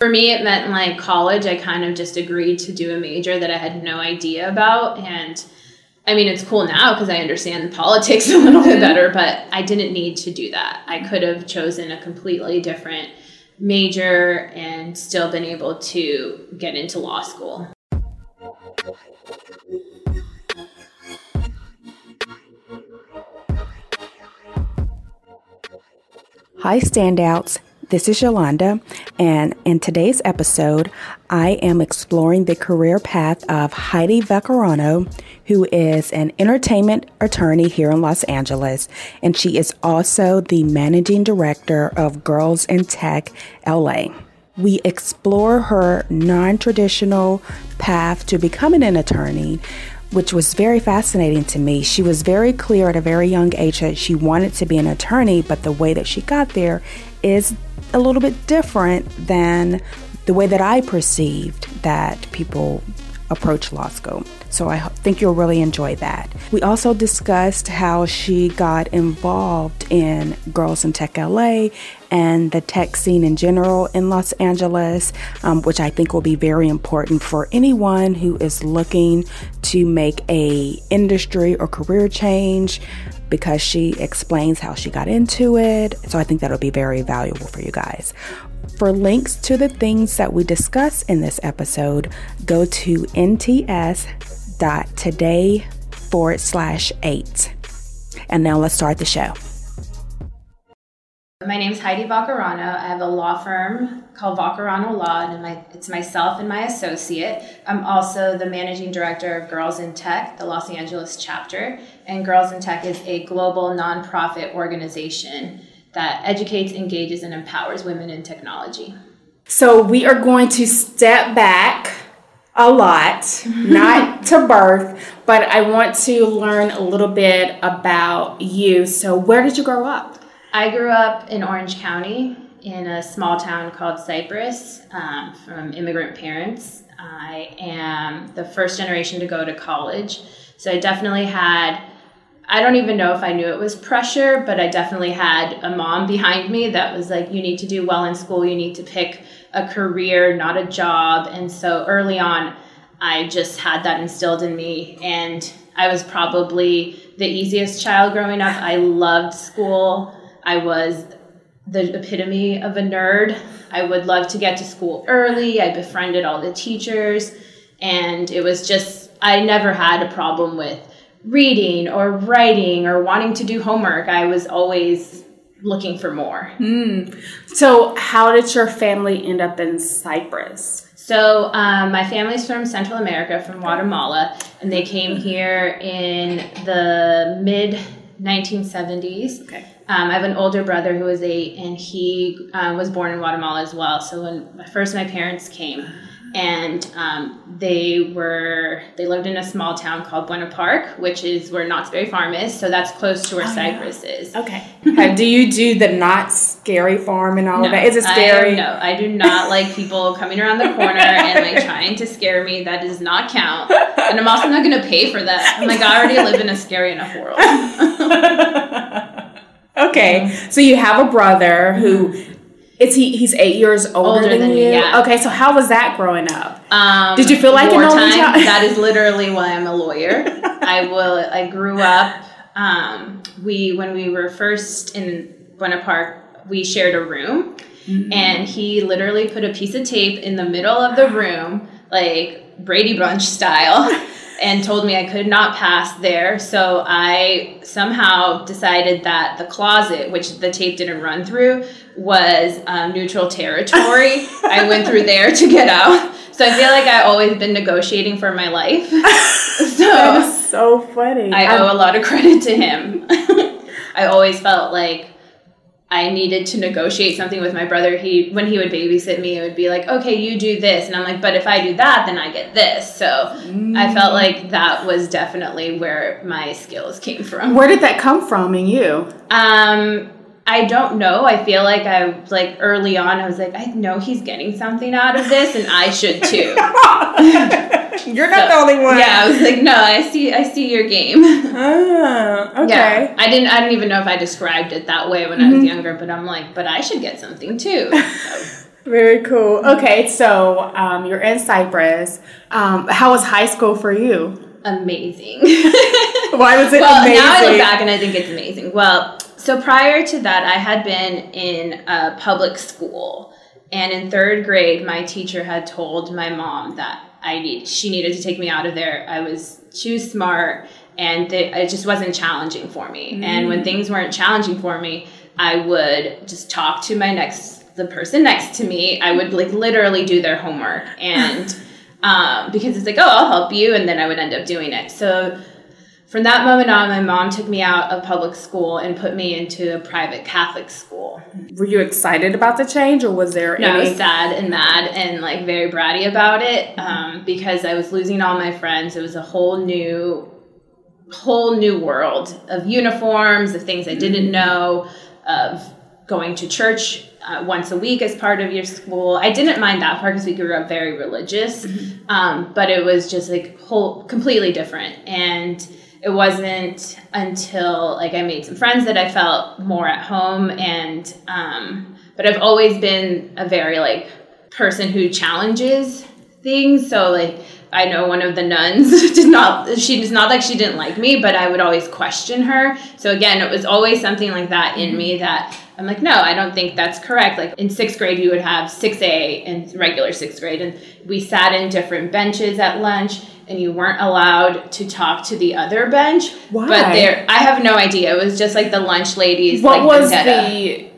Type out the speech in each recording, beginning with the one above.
For me, it meant like college, I kind of just agreed to do a major that I had no idea about. And I mean, it's cool now because I understand politics a little bit mm-hmm. better, but I didn't need to do that. I could have chosen a completely different major and still been able to get into law school. Hi, standouts. This is Yolanda, and in today's episode, I am exploring the career path of Heidi Vaccarano, who is an entertainment attorney here in Los Angeles, and she is also the managing director of Girls in Tech LA. We explore her non traditional path to becoming an attorney, which was very fascinating to me. She was very clear at a very young age that she wanted to be an attorney, but the way that she got there is a little bit different than the way that I perceived that people approach law school. So I think you'll really enjoy that. We also discussed how she got involved in Girls in Tech LA and the tech scene in general in Los Angeles, um, which I think will be very important for anyone who is looking to make a industry or career change because she explains how she got into it. So I think that'll be very valuable for you guys. For links to the things that we discuss in this episode, go to nts.today forward slash eight. And now let's start the show. My name is Heidi Vaccarano. I have a law firm called Vaccarano Law, and my, it's myself and my associate. I'm also the managing director of Girls in Tech, the Los Angeles chapter. And Girls in Tech is a global nonprofit organization that educates, engages, and empowers women in technology. So we are going to step back a lot, not to birth, but I want to learn a little bit about you. So, where did you grow up? I grew up in Orange County in a small town called Cypress um, from immigrant parents. I am the first generation to go to college. So I definitely had, I don't even know if I knew it was pressure, but I definitely had a mom behind me that was like, you need to do well in school, you need to pick a career, not a job. And so early on, I just had that instilled in me. And I was probably the easiest child growing up. I loved school. I was the epitome of a nerd. I would love to get to school early. I befriended all the teachers. And it was just, I never had a problem with reading or writing or wanting to do homework. I was always looking for more. Mm. So, how did your family end up in Cypress? So, um, my family's from Central America, from Guatemala, and they came here in the mid 1970s. Okay. Um, I have an older brother who was eight, and he um, was born in Guatemala as well. So when first my parents came, and um, they were they lived in a small town called Buena Park, which is where Knott's Berry Farm is. So that's close to where oh, Cypress yeah. is. Okay. okay. Do you do the Knott's Scary Farm and all no, of that? Is it scary? I, no, I do not like people coming around the corner and like trying to scare me. That does not count. And I'm also not going to pay for that. I'm like I already live in a scary enough world. Okay, mm-hmm. so you have a brother who mm-hmm. he? He's eight years older, older than, than, you. Yeah. Okay, so how was that growing up? Um, Did you feel like an only child? that is literally why I'm a lawyer. I will. I grew up. Um, we when we were first in Buena Park, we shared a room, mm-hmm. and he literally put a piece of tape in the middle of the room, like Brady Bunch style. and told me I could not pass there. So I somehow decided that the closet, which the tape didn't run through, was um, neutral territory. I went through there to get out. So I feel like I've always been negotiating for my life. so so funny. I owe a lot of credit to him. I always felt like I needed to negotiate something with my brother. He when he would babysit me, it would be like, okay, you do this, and I'm like, but if I do that, then I get this. So mm. I felt like that was definitely where my skills came from. Where did that come from in you? Um, I don't know. I feel like I like early on. I was like, I know he's getting something out of this, and I should too. You're not so, the only one. Yeah, I was like, no, I see, I see your game. Ah, okay. Yeah, I didn't, I didn't even know if I described it that way when mm-hmm. I was mm-hmm. younger, but I'm like, but I should get something too. So. Very cool. Okay, so um, you're in Cypress. Um, how was high school for you? Amazing. Why was it well, amazing? now I look back and I think it's amazing. Well, so prior to that, I had been in a public school, and in third grade, my teacher had told my mom that I need she needed to take me out of there. I was too smart, and it, it just wasn't challenging for me. And when things weren't challenging for me, I would just talk to my next the person next to me. I would like literally do their homework and. Um, because it's like, oh, I'll help you, and then I would end up doing it. So from that moment on, my mom took me out of public school and put me into a private Catholic school. Were you excited about the change, or was there No, I any? was sad and mad and like very bratty about it um, because I was losing all my friends. It was a whole new, whole new world of uniforms, of things I didn't know, of going to church uh, once a week as part of your school. I didn't mind that part because we grew up very religious, um, but it was just like whole completely different and. It wasn't until like I made some friends that I felt more at home and um, but I've always been a very like person who challenges things. So like I know one of the nuns did not she was not like she didn't like me, but I would always question her. So again, it was always something like that in me that I'm like, no, I don't think that's correct. Like in sixth grade, you would have 6A in regular sixth grade, and we sat in different benches at lunch, and you weren't allowed to talk to the other bench. Why? But there, I have no idea. It was just like the lunch ladies. what like, was vendetta. the?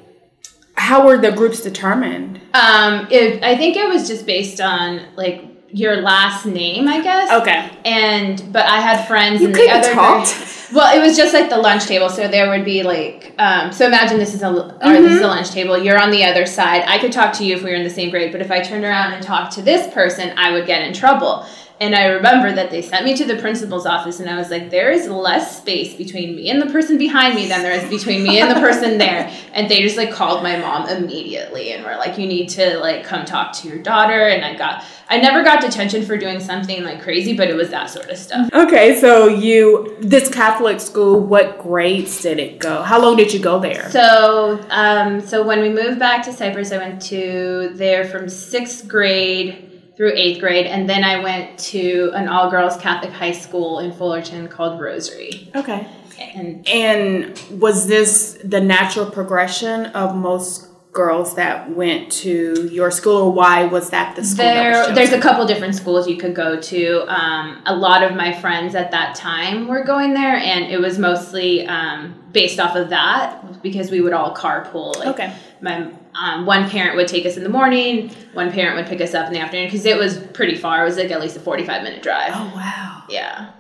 How were the groups determined? Um, it, I think it was just based on like your last name, I guess. Okay. And but I had friends You in the couldn't other. talk? Well, it was just like the lunch table, so there would be like. Um, so imagine this is a or this Mm-hmm. is a lunch table. You're on the other side. I could talk to you if we were in the same grade, but if I turned around and talked to this person, I would get in trouble. And I remember that they sent me to the principal's office, and I was like, there is less space between me and the person behind me than there is between me and the person there. And they just like called my mom immediately and were like, you need to like come talk to your daughter. And I got, I never got detention for doing something like crazy, but it was that sort of stuff. Okay, so you this Catholic school. What grades did it go? How long did you go there? So, um, so when we moved back to Cypress, I went to there from sixth grade through eighth grade, and then I went to an all girls Catholic high school in Fullerton called Rosary. Okay. And And was this the natural progression of most girls that went to your school, or why was that the school? that there, chosen? there's a couple different schools you could go to. Um, a lot of my friends at that time were going there, and it was mostly um, based off of that because we would all carpool. Like, Okay. my um, one parent would take us in the morning, one parent would pick us up in the afternoon because it was pretty far. It was like at least a 45 minute drive. Oh wow. Yeah.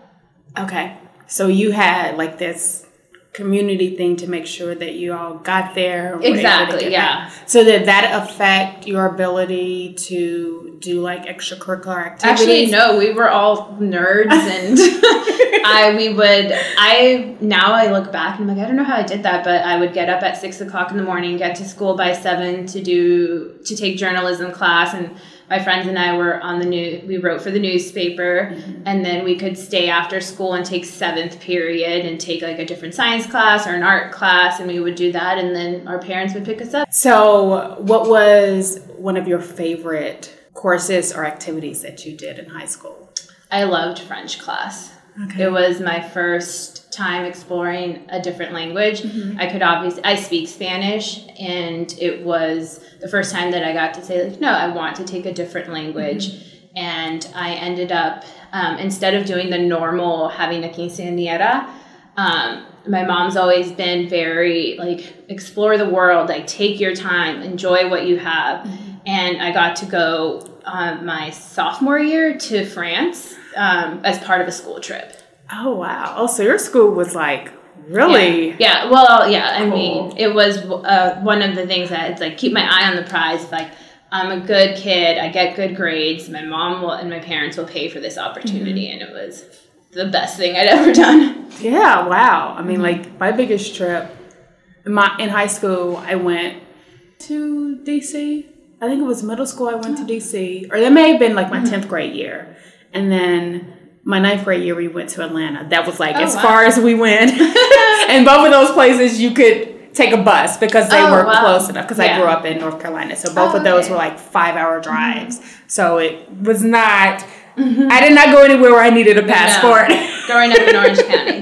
Okay. So you had like this community thing to make sure that you all got there. and were able to Exactly, yeah. back. So did that affect your ability to do like extracurricular activities? Actually, no, we were all nerds and I we would I now I look back and I'm like, I don't know how I did that, but I would get up at six o'clock in the morning, get to school by seven to do to take journalism class and my friends and I were on the new we wrote for the newspaper mm-hmm. and then we could stay after school and take seventh period and take like a different science class or an art class and we would do that and then our parents would pick us up. So, what was one of your favorite courses or activities that you did in high school? I loved French class. Okay. It was my first time exploring a different language. I could obviously I speak Spanish and it was the first time that I got to say like no, I want to take a different language. And I ended up um, instead of doing the normal having a quinceañera, um, my mom's always been very like explore the world, like take your time, enjoy what you have. And I got to go uh, my sophomore year to France um, as part of a school trip. Oh wow! Oh, so your school was like really? Yeah. yeah. Well, yeah. I mean, it was uh, one of the things that it's like keep my eye on the prize. Like I'm a good kid. I get good grades. My mom will and my parents will pay for this opportunity, and it was the best thing I'd ever done. Yeah, wow. I mean, like my biggest trip in my in high school, I went to DC. I think it was middle school. I went to DC, or that may have been like my tenth grade year, and then my ninth grade year we went to Atlanta. That was like Oh, as wow. far as we went. and both of those places, you could take a bus because they Oh, were wow. close enough. Because I grew up in North Carolina, so both Oh, of those okay. were like five hour drives. Mm-hmm. So it was not. I did not go anywhere where I needed a passport. Growing up in Orange County,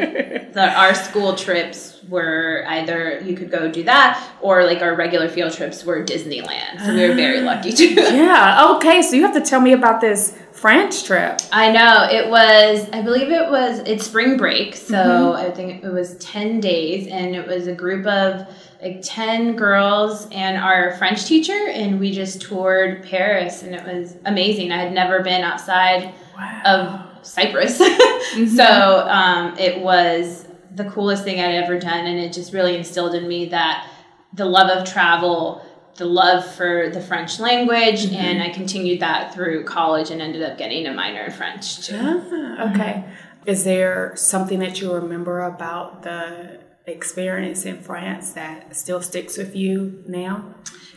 the, our school trips were either you could go do that or like our regular field trips were Disneyland. So we were very lucky to. yeah. Okay. So you have to tell me about this French trip. I know it was. I believe it was. It's spring break, so mm-hmm. I think it was ten days, and it was a group of like ten girls and our French teacher, and we just toured Paris, and it was amazing. I had never been outside of Cypress, so um, it was the coolest thing I'd ever done, and it just really instilled in me that the love of travel. The love for the French language, and I continued that through college and ended up getting a minor in French too. Ah, okay. Is there something that you remember about the experience in France that still sticks with you now?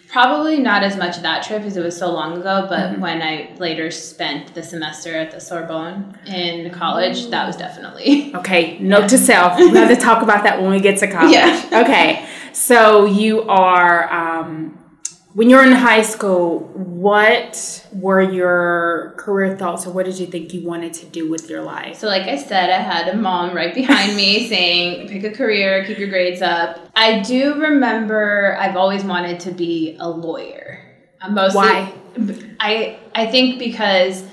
Probably not as much that trip because it was so long ago, but Mm-hmm. when I later spent the semester at the Sorbonne in college, that was definitely. Okay, note to self. We have to talk about that when we get to college. Yeah. Okay, so you are, um, when you were in high school, what were your career thoughts or what did you think you wanted to do with your life? So, like I said, I had a mom right behind me saying, pick a career, keep your grades up. I do remember I've always wanted to be a lawyer. Mostly, Why? I I think because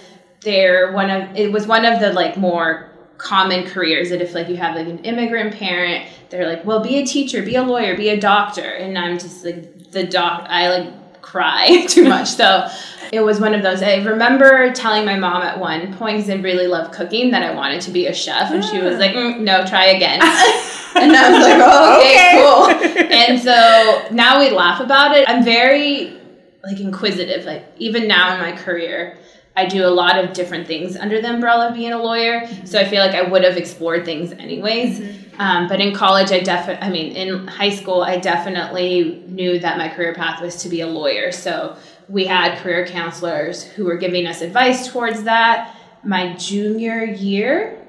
they're one of it was one of the like more common careers that if like you have like an immigrant parent, they're like, well, be a teacher, be a lawyer, be a doctor, and I'm just like the doc. I like cry too much, so it was one of those. I remember telling my mom at one point because I really love cooking that I wanted to be a chef, and she was like, "Mm, no, try again. and I was like, oh, okay, cool. And so now we laugh about it. I'm very like inquisitive. Like even now in my career, I do a lot of different things under the umbrella of being a lawyer. So I feel like I would have explored things anyways. Um, but in college, I definitely, I mean, in high school, I definitely knew that my career path was to be a lawyer. So we had career counselors who were giving us advice towards that. My junior year,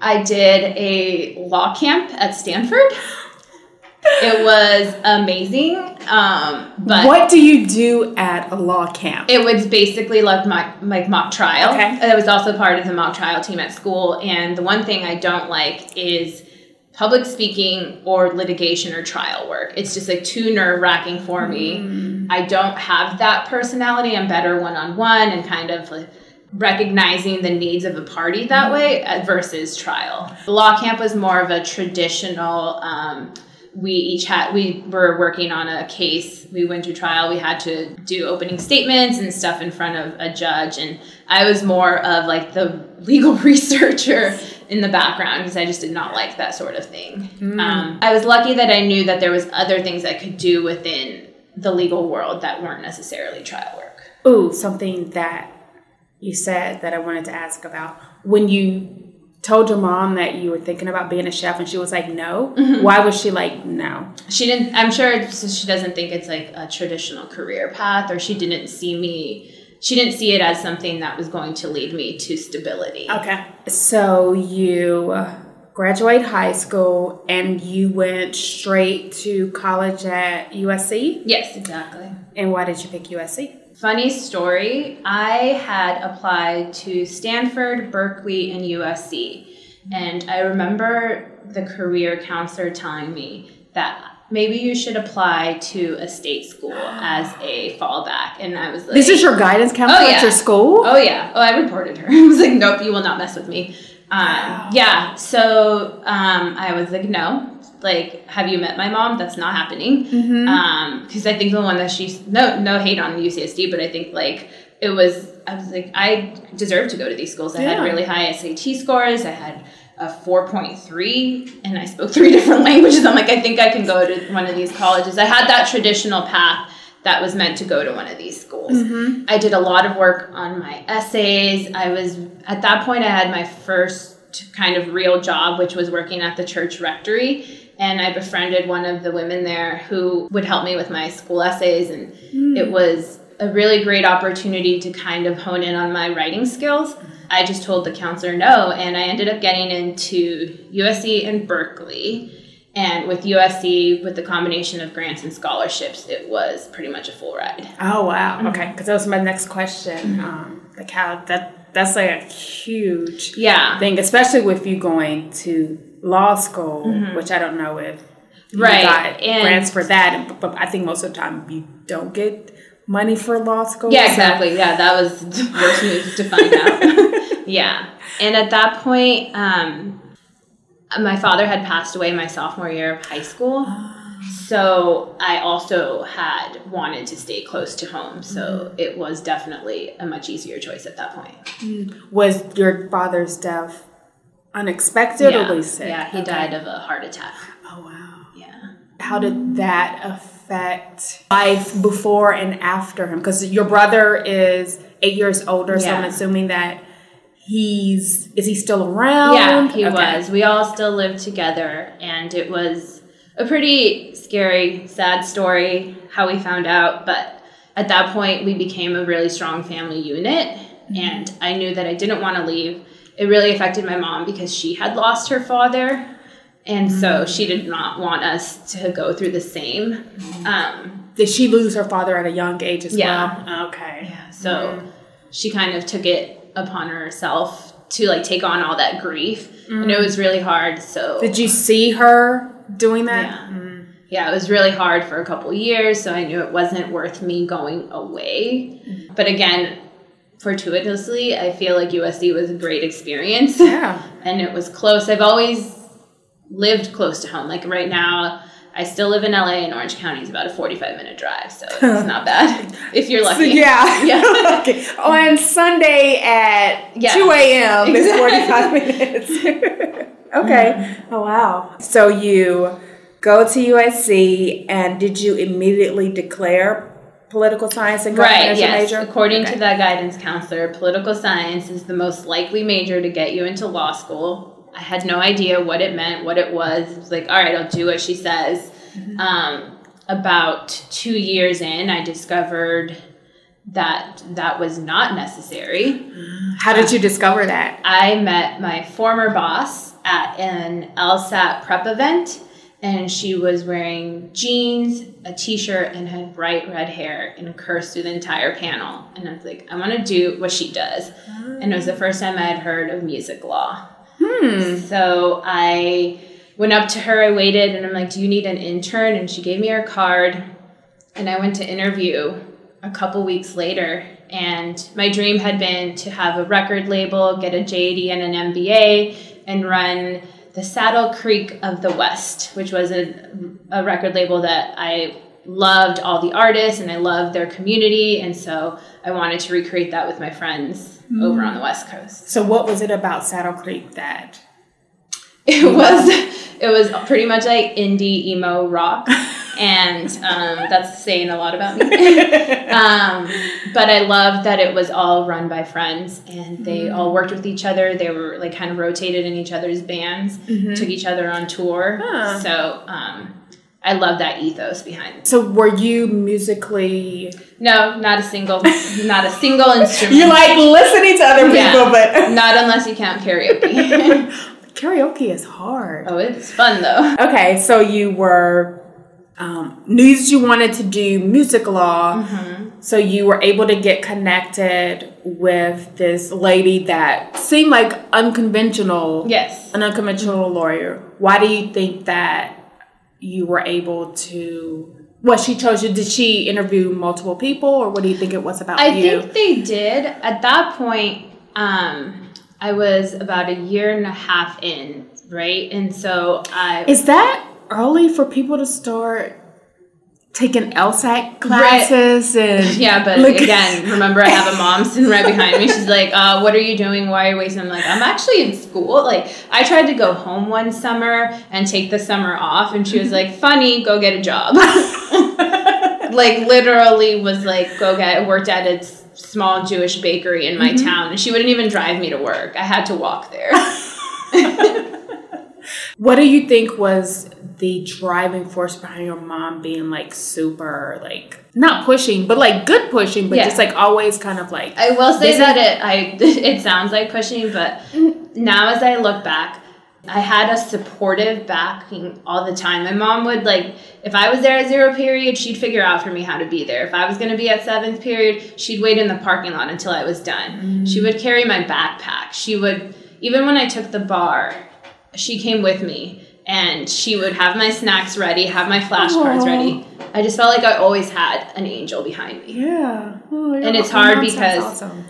I did a law camp at Stanford. It was amazing. Um, but what do you do at a law camp? it was basically like my like mock trial. Okay. I was also part of the mock trial team at school, and the one thing I don't like is public speaking or litigation or trial work. It's just like too nerve wracking for me. I don't have that personality. I'm better one on one and kind of like recognizing the needs of a party that way uh, versus trial. The law camp was more of a traditional. Um, we each had we were working on a case. We went to trial. We had to do opening statements and stuff in front of a judge. And i was more of like the legal researcher in the background because i just did not like that sort of thing. Um, i was lucky that i knew that there was other things i could do within the legal world that weren't necessarily trial work. Ooh, something that you said that I wanted to ask about. When you told your mom that you were thinking about being a chef and she was like, no, why was she like, no? she didn't i'm sure it's, she doesn't think it's like a traditional career path or she didn't see me she didn't see it as something that was going to lead me to stability Okay. So you uh, graduate high school and you went straight to college at USC. yes exactly And why did you pick USC? Funny story i had applied to stanford berkeley and usc and i remember the career counselor telling me that maybe you should apply to a state school as a fallback and i was like This is your guidance counselor Oh, at your school? Oh yeah. Oh, I reported her. I was like, nope, you will not mess with me. Um, Yeah. So um, I was like, no. Like, have you met my mom? That's not happening. Mm-hmm. Um, because I think the one that she's no no hate on UCSD, but I think like it was. I was like, I deserve to go to these schools. I Yeah. had really high SAT scores. I had a 4.3 and I spoke three different languages. I'm like, I think I can go to one of these colleges. I had that traditional path that was meant to go to one of these schools. Mm-hmm. I did a lot of work on my essays. I was at that point I had my first kind of real job which was working at the church rectory and I befriended one of the women there who would help me with my school essays and hmm. it was a really great opportunity to kind of hone in on my writing skills. I just told the counselor no and I ended up getting into USC and Berkeley And with USC, with the combination of grants and scholarships, it was pretty much a full ride. Oh wow. Mm-hmm. Okay, because that was my next question. Mm-hmm. Um, like how that that's like a huge Yeah. thing, especially with you going to law school, mm-hmm. which I don't know if you Right, got and- grants for that, but I think most of the time you don't get money for law school. Yeah, so- exactly. Yeah, that was the worst move to find out. yeah. And at that point, um, my father had passed away my sophomore year of high school. So I also had wanted to stay close to home. So mm-hmm. it was definitely a much easier choice at that point. Mm. Was your father's death unexpected yeah. or was he sick? yeah, he Okay. died of a heart attack. Oh wow. Yeah. How did that affect life before and after him? Because your brother is eight years older, so I'm assuming that he's is he still around? Yeah, he Okay. was. We all still lived together, and it was a pretty scary, sad story how we found out. But at that point, we became a really strong family unit, mm-hmm. and I knew that I didn't want to leave. It really affected my mom because she had lost her father, and so mm-hmm. she did not want us to go through the same. Um, Did she lose her father at a young age as Yeah. well? Oh, okay. Yeah. So she kind of took it upon herself to like take on all that grief, and it mm. was really hard. So Did you see her doing that? Yeah. Mm. Yeah, it was really hard for a couple years, so I knew it wasn't worth me going away. Mm. But again, fortuitously, I feel like USC was a great experience. Yeah. and it was close. I've always lived close to home. Like right now, I still live in LA and Orange County is about a 45 minute drive, so it's not bad if you're So, lucky. yeah. Yeah. okay. Oh, On Sunday at Yeah. 2 a.m. is Exactly. 45 minutes. okay. Mm-hmm. Oh, wow. So you go to USC, and did you immediately declare political science and government Right, yes. major? According Okay. to that guidance counselor, political science is the most likely major to get you into law school. I had no idea what it meant, what it was. It was like, all right, I'll do what she says. Mm-hmm. Um, about two years in, I discovered that that was not necessary. How did you discover that? I met my former boss at an LSAT prep event, and she was wearing jeans, a t-shirt, and had bright red hair and cursed through the entire panel. And I was like, I want to do what she does. Ah. And it was the first time I had heard of music law. Hmm. So I went up to her, I waited, and I'm like, Do you need an intern? And she gave me her card. And I went to interview a couple weeks later. And my dream had been to have a record label, get a JD and an MBA, and run the Saddle Creek of the West, which was a, a record label that I loved all the artists and I loved their community. And so I wanted to recreate that with my friends mm-hmm. over on the West Coast. So, what was it about Saddle Creek that? It was it was pretty much like indie emo rock, and um, that's saying a lot about me. um, but I love that it was all run by friends, and they all worked with each other. They were like kind of rotated in each other's bands, took each other on tour. Huh. So um, I love that ethos behind. So, were you musically? No, not a single, not a single instrument. You like listening to other people, Yeah. but not unless you count karaoke. karaoke is hard. oh, it's fun though. Okay, so you were um, knew that you wanted to do music law, Mm-hmm. so you were able to get connected with this lady that seemed like unconventional, Yes. an unconventional lawyer. Why do you think that you were able to? What she chose you? Did she interview multiple people, or what do you think it was about I you? think they did. At that point, um, I was about a year and a half in, right? And so I Is that early for people to start taking LSAT classes and yeah, but Look- again, remember I have a mom sitting right behind me. She's like, uh, "What are you doing? Why are you wasting?" I'm like, "I'm actually in school." Like, I tried to go home one summer and take the summer off, and she was like, "Funny, go get a job." like, literally was like, "Go get." Worked at a small Jewish bakery in my town, and she wouldn't even drive me to work. I had to walk there. What do you think was the driving force behind your mom being like super like not pushing, but like good pushing, but Yeah. just like always kind of like I will say that it I it sounds like pushing, but now as I look back, I had a supportive backing all the time. My mom would like, if I was there at zero period, she'd figure out for me how to be there. If I was going to be at seventh period, she'd wait in the parking lot until I was done. Mm-hmm. She would carry my backpack. She would, even when I took the bar, she came with me and she would have my snacks ready, have my flashcards ready. I just felt like I always had an angel behind me. Yeah. Oh, and it's hard because awesome.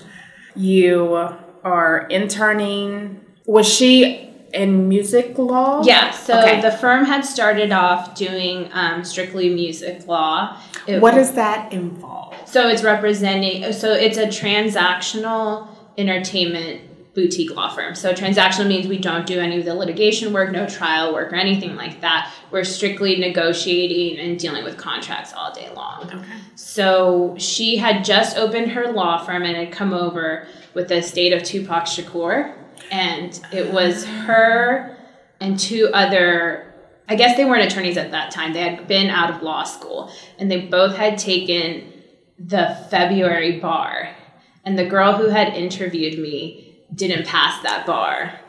you are interning. Was she in music law? Yeah. So okay. the firm had started off doing um, strictly music law. It, what does that involve? So it's representing. So it's a transactional entertainment boutique law firm. So transactional means we don't do any of the litigation work, no trial work or anything like that. We're strictly negotiating and dealing with contracts all day long. Okay. So she had just opened her law firm and had come over with the estate of Tupac Shakur. And it was ah. her and two other I guess they weren't attorneys at that time. They had been out of law school and they both had taken the February bar. And the girl who had interviewed me didn't pass that bar.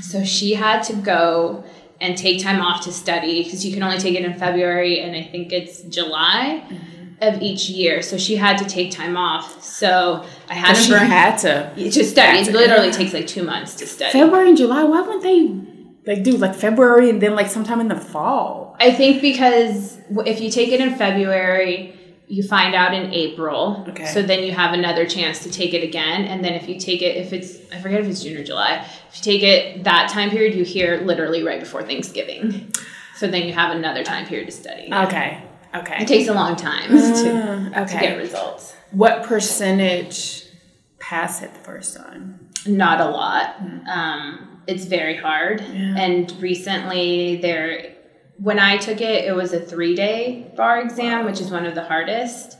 So she had to go and take time off to study because you can only take it in February and I think it's July mm-hmm. of each year. So she had to take time off. So I had to. She had to to study. It literally takes like two months to study. February and July. Why wouldn't they like do like February and then like sometime in the fall? I think because if you take it in February you find out in April. Okay. So then you have another chance to take it again. And then if you take it, if it's, I forget if it's June or July, if you take it that time period, you hear literally right before Thanksgiving. So then you have another time period to study. Okay. Okay. It takes a long time uh, to, okay. to get results. What percentage pass it the first time? Not a lot. Mm-hmm. Um, it's very hard. Yeah. And recently there when I took it, it was a three day bar exam, which is one of the hardest.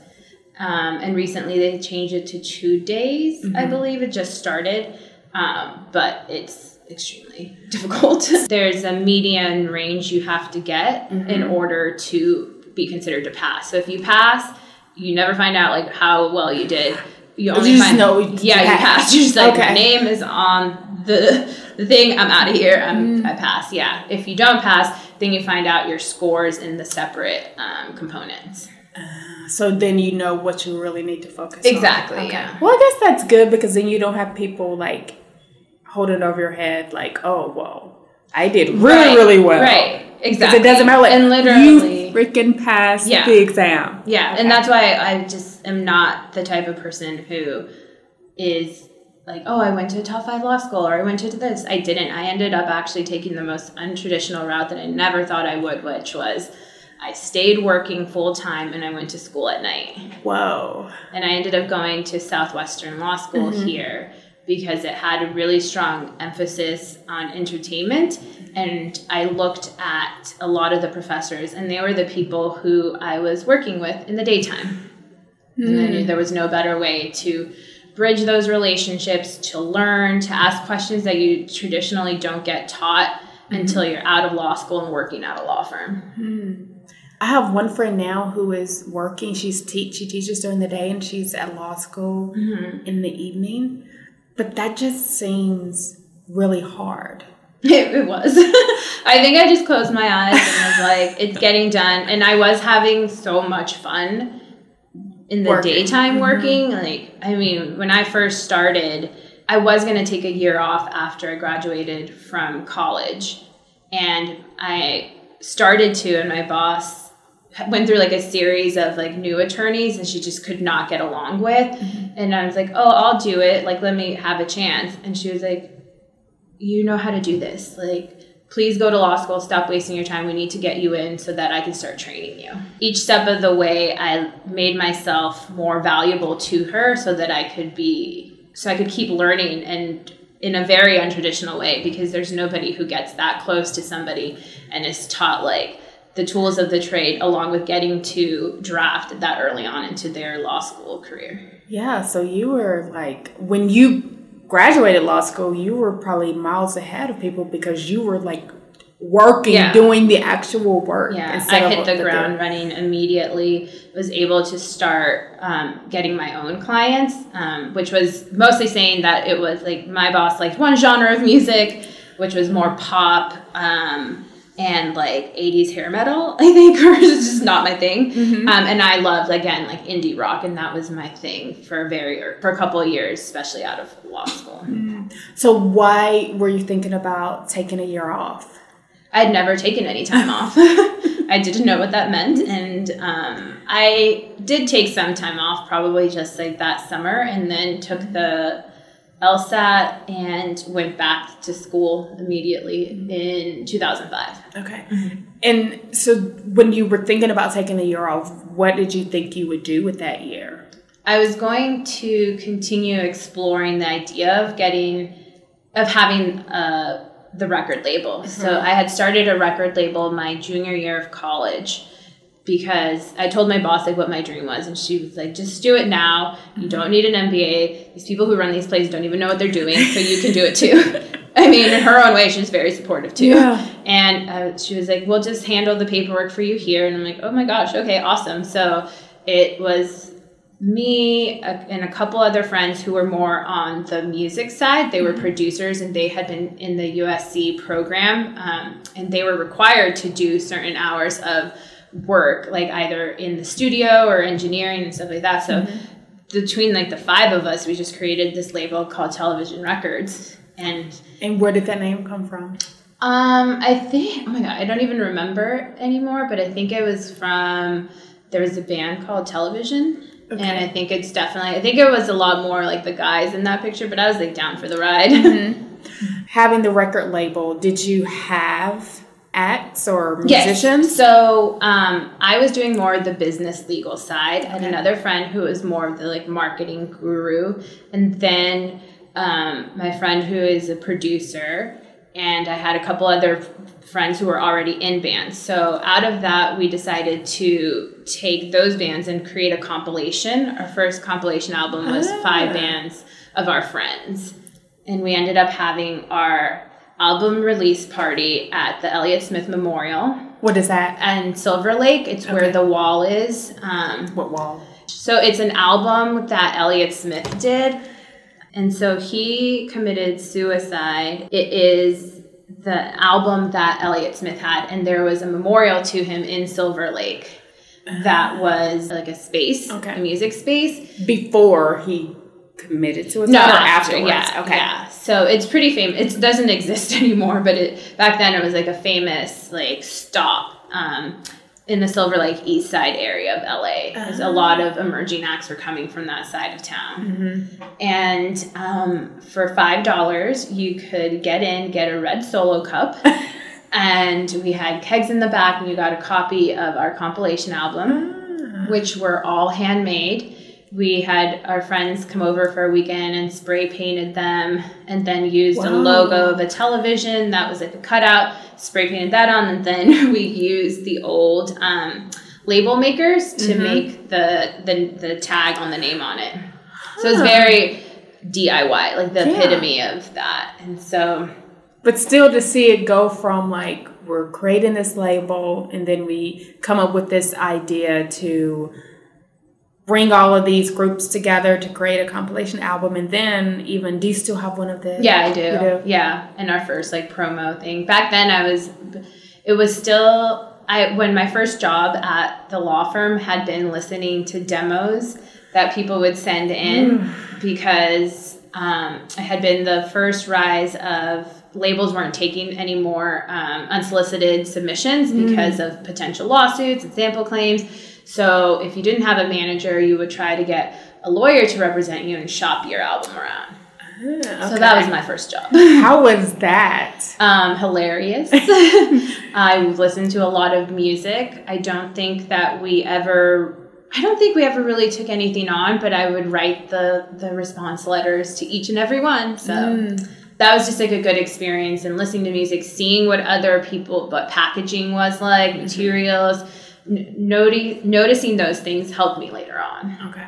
Um, and recently they changed it to two days, mm-hmm. I believe. It just started, um, but it's extremely difficult. There's a median range you have to get mm-hmm. in order to be considered to pass. So if you pass, you never find out like how well you did. You only you find know yeah you passed. You're just like okay. name is on the the thing. I'm out of here. I'm, mm. I pass. Yeah. If you don't pass, then you find out your scores in the separate um, components. Uh, so then you know what you really need to focus exactly, on. Exactly. Yeah. Well, I guess that's good because then you don't have people like holding over your head like, oh, well, I did really, right, really well. Right. Exactly. It doesn't matter. Like, and literally, you freaking passed yeah. the exam. Yeah, okay. and that's why I just am not the type of person who is like, oh, I went to a top five law school or I went to this. I didn't. I ended up actually taking the most untraditional route that I never thought I would, which was I stayed working full time and I went to school at night. Whoa. And I ended up going to Southwestern Law School mm-hmm. here because it had a really strong emphasis on entertainment. And I looked at a lot of the professors, and they were the people who I was working with in the daytime. Mm. And I knew there was no better way to bridge those relationships, to learn, to ask questions that you traditionally don't get taught mm-hmm. until you're out of law school and working at a law firm. Mm-hmm. I have one friend now who is working. She's te- she teaches during the day and she's at law school mm-hmm. in the evening. But that just seems really hard. It, it was. I think I just closed my eyes and was like, it's getting done. And I was having so much fun in the working. daytime mm-hmm. working. Like, I mean, when I first started, I was going to take a year off after I graduated from college. And I started to, and my boss went through like a series of like new attorneys and she just could not get along with. Mm-hmm. And I was like, oh, I'll do it. Like, let me have a chance. And she was like, you know how to do this. Like, please go to law school, stop wasting your time. We need to get you in so that I can start training you. Each step of the way, I made myself more valuable to her so that I could be, so I could keep learning and in a very untraditional way because there's nobody who gets that close to somebody and is taught like the tools of the trade along with getting to draft that early on into their law school career. Yeah, so you were like when you graduated law school, you were probably miles ahead of people because you were like working, yeah. doing the actual work. Yeah, I hit the ground running immediately. Was able to start um, getting my own clients, um, which was mostly saying that it was like my boss liked one genre of music. which was more pop um, and like 80s hair metal, I think, or it's just not my thing. Mm-hmm. Um, and I loved, again, like indie rock, and that was my thing for a very, for a couple of years, especially out of law school. So why were you thinking about taking a year off? i had never taken any time off. I didn't know what that meant. And um, I did take some time off, probably just like that summer, and then took the LSAT and went back to school immediately mm-hmm. in 2005. Okay. Mm-hmm. And so when you were thinking about taking a year off, what did you think you would do with that year? I was going to continue exploring the idea of getting, of having uh, the record label. So mm-hmm. I had started a record label my junior year of college because I told my boss like what my dream was, and she was like, "Just do it now. You don't need an MBA. These people who run these places don't even know what they're doing, so you can do it too." I mean, in her own way, she's very supportive too. Yeah. And uh, she was like, "We'll just handle the paperwork for you here," and I'm like, "Oh my gosh, okay, awesome." So it was me uh, and a couple other friends who were more on the music side. They were producers and they had been in the USC program, um, and they were required to do certain hours of work, like either in the studio or engineering and stuff like that. So between like the five of us, we just created this label called Television Records, and And where did that name come from? um, I think, oh my god, I don't even remember anymore, but I think it was from, there was a band called Television. And I think it's definitely, I think it was a lot more like the guys in that picture, but I was like down for the ride. Having the record label, did you have acts or Yes. musicians? So um, I was doing more of the business legal side. I had another friend who was more of the like marketing guru, and then um, my friend who is a producer, and I had a couple other friends who were already in bands. So out of that, we decided to take those bands and create a compilation. Our first compilation album was Ah. five bands of our friends, and we ended up having our album release party at the Elliott Smith Memorial What is that? and Silver Lake. It's where the wall is. Um, What wall? so it's an album that Elliott Smith did. And so he committed suicide. It is the album that Elliott Smith had, and there was a memorial to him in Silver Lake that was like a space, Okay. a music space. Before he committed suicide No, or after, afterwards? yeah, Okay. yeah. So it's pretty famous. It doesn't exist anymore, but it back then it was like a famous like stop um, in the Silver Lake East Side area of LA. Because a lot of emerging acts were coming from that side of town. And um, for five dollars, you could get in, get a red solo cup. And we had kegs in the back, and you got a copy of our compilation album, which were all handmade. We had our friends come over for a weekend and spray painted them, and then used a logo of a television that was like a cutout, spray painted that on, and then we used the old um, label makers to make the, the the tag on the name on it. So it's very DIY, like the Yeah. epitome of that. And so But still to see it go from like we're creating this label and then we come up with this idea to bring all of these groups together to create a compilation album and then even do you still have one of the Yeah, I do. Do? Yeah, and our first like promo thing. Back then, I was, it was still I when my first job at the law firm had been listening to demos that people would send in because um, I had been the first rise of labels weren't taking any more um, unsolicited submissions because of potential lawsuits and sample claims. So if you didn't have a manager, you would try to get a lawyer to represent you and shop your album around. Ah, So that was my first job. How was that? Um, hilarious. I listened to a lot of music. I don't think that we ever. I don't think we ever really took anything on, but I would write the the response letters to each and every one. So that was just like a good experience and listening to music, seeing what other people, what packaging was like, materials, n- noti- noticing those things helped me later on. Okay.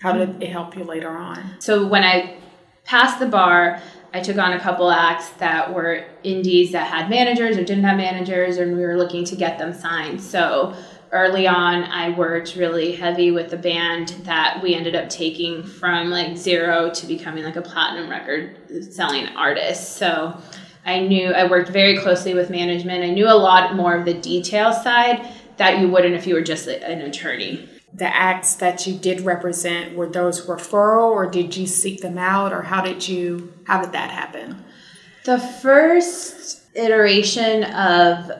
How did it help you later on? So when I passed the bar, I took on a couple acts that were indies that had managers or didn't have managers, and we were looking to get them signed. So early on, I worked really heavy with a band that we ended up taking from like zero to becoming like a platinum record selling artist. So I knew I worked very closely with management. I knew a lot more of the detail side that you wouldn't if you were just an attorney. The acts that you did represent were those referral, or did you seek them out, or how did you how did that happen? The first iteration of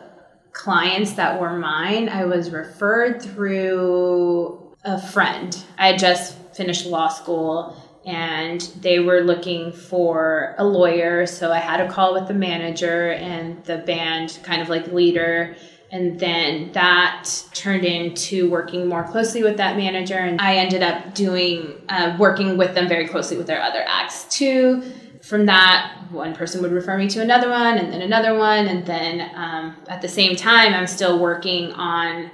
clients that were mine, I was referred through a friend. I had just finished law school and they were looking for a lawyer. So I had a call with the manager and the band kind of like leader. And then that turned into working more closely with that manager. And I ended up doing, uh, working with them very closely with their other acts too. From that, one person would refer me to another one and then another one. And then um, at the same time, I'm still working on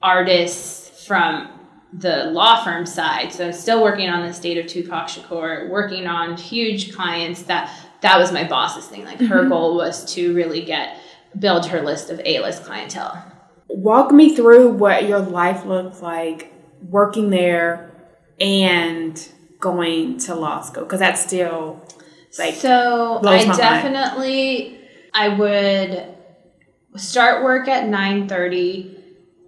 artists from the law firm side. So still working on the state of Tupac Shakur, working on huge clients that that was my boss's thing. Like her mm-hmm. goal was to really get build her list of A-list clientele. Walk me through what your life looked like working there and going to law school because that's still like so I definitely mind. I would start work at 9:30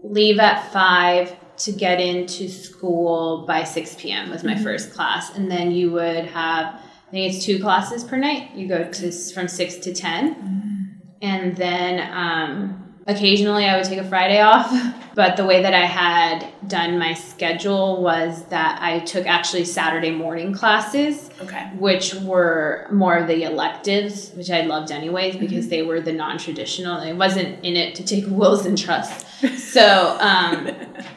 leave at 5 to get into school by 6 p.m. was my mm-hmm. first class. And then you would have, I think it's two classes per night. You go to from 6 to 10. Mm-hmm. And then um, occasionally I would take a Friday off. But the way that I had done my schedule was that I took actually Saturday morning classes, okay. which were more of the electives, which I loved anyways because mm-hmm. they were the non traditional. I wasn't in it to take wills and trusts. So, um,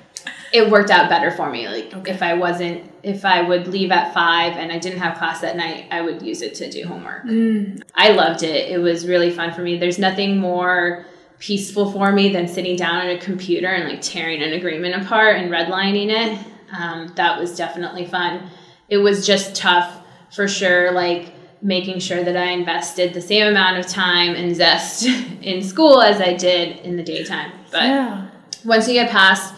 it worked out better for me. Like okay. if I wasn't, if I would leave at five and I didn't have class that night, I would use it to do homework. Mm. I loved it. It was really fun for me. There's nothing more peaceful for me than sitting down at a computer and like tearing an agreement apart and redlining it. Um, that was definitely fun. It was just tough for sure. Like making sure that I invested the same amount of time and zest in school as I did in the daytime. But yeah. once you get past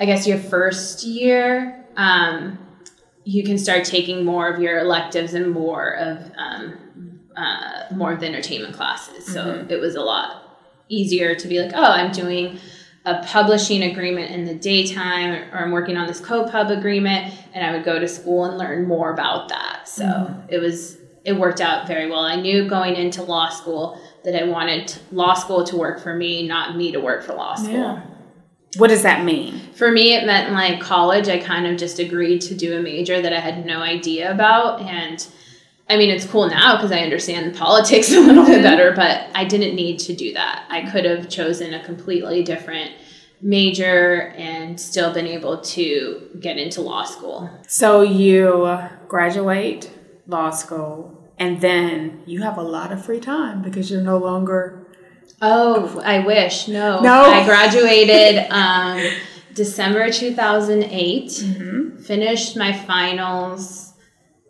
I guess your first year, um, you can start taking more of your electives and more of um, uh, more of the entertainment classes. So mm-hmm. it was a lot easier to be like, oh, I'm doing a publishing agreement in the daytime, or I'm working on this co-pub agreement, and I would go to school and learn more about that. So mm-hmm. it was it worked out very well. I knew going into law school that I wanted law school to work for me, not me to work for law school. Yeah. What does that mean? For me, it meant like college. I kind of just agreed to do a major that I had no idea about. And I mean, it's cool now because I understand politics a little bit mm-hmm. better, but I didn't need to do that. I could have chosen a completely different major and still been able to get into law school. So you graduate law school and then you have a lot of free time because you're no longer Oh, I wish. No. No. I graduated um, December 2008, mm-hmm. finished my finals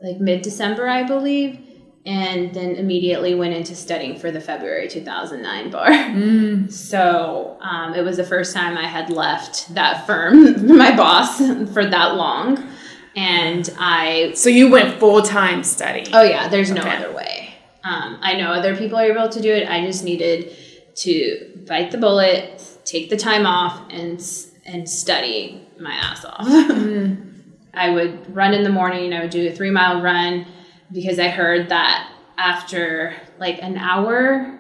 like mid December, I believe, and then immediately went into studying for the February 2009 bar. Mm. So um, it was the first time I had left that firm, my boss, for that long. And I. So you went full time study? Oh, yeah. There's okay. no other way. Um, I know other people are able to do it. I just needed to bite the bullet, take the time off, and and study my ass off. I would run in the morning. I would do a three mile run because I heard that after like an hour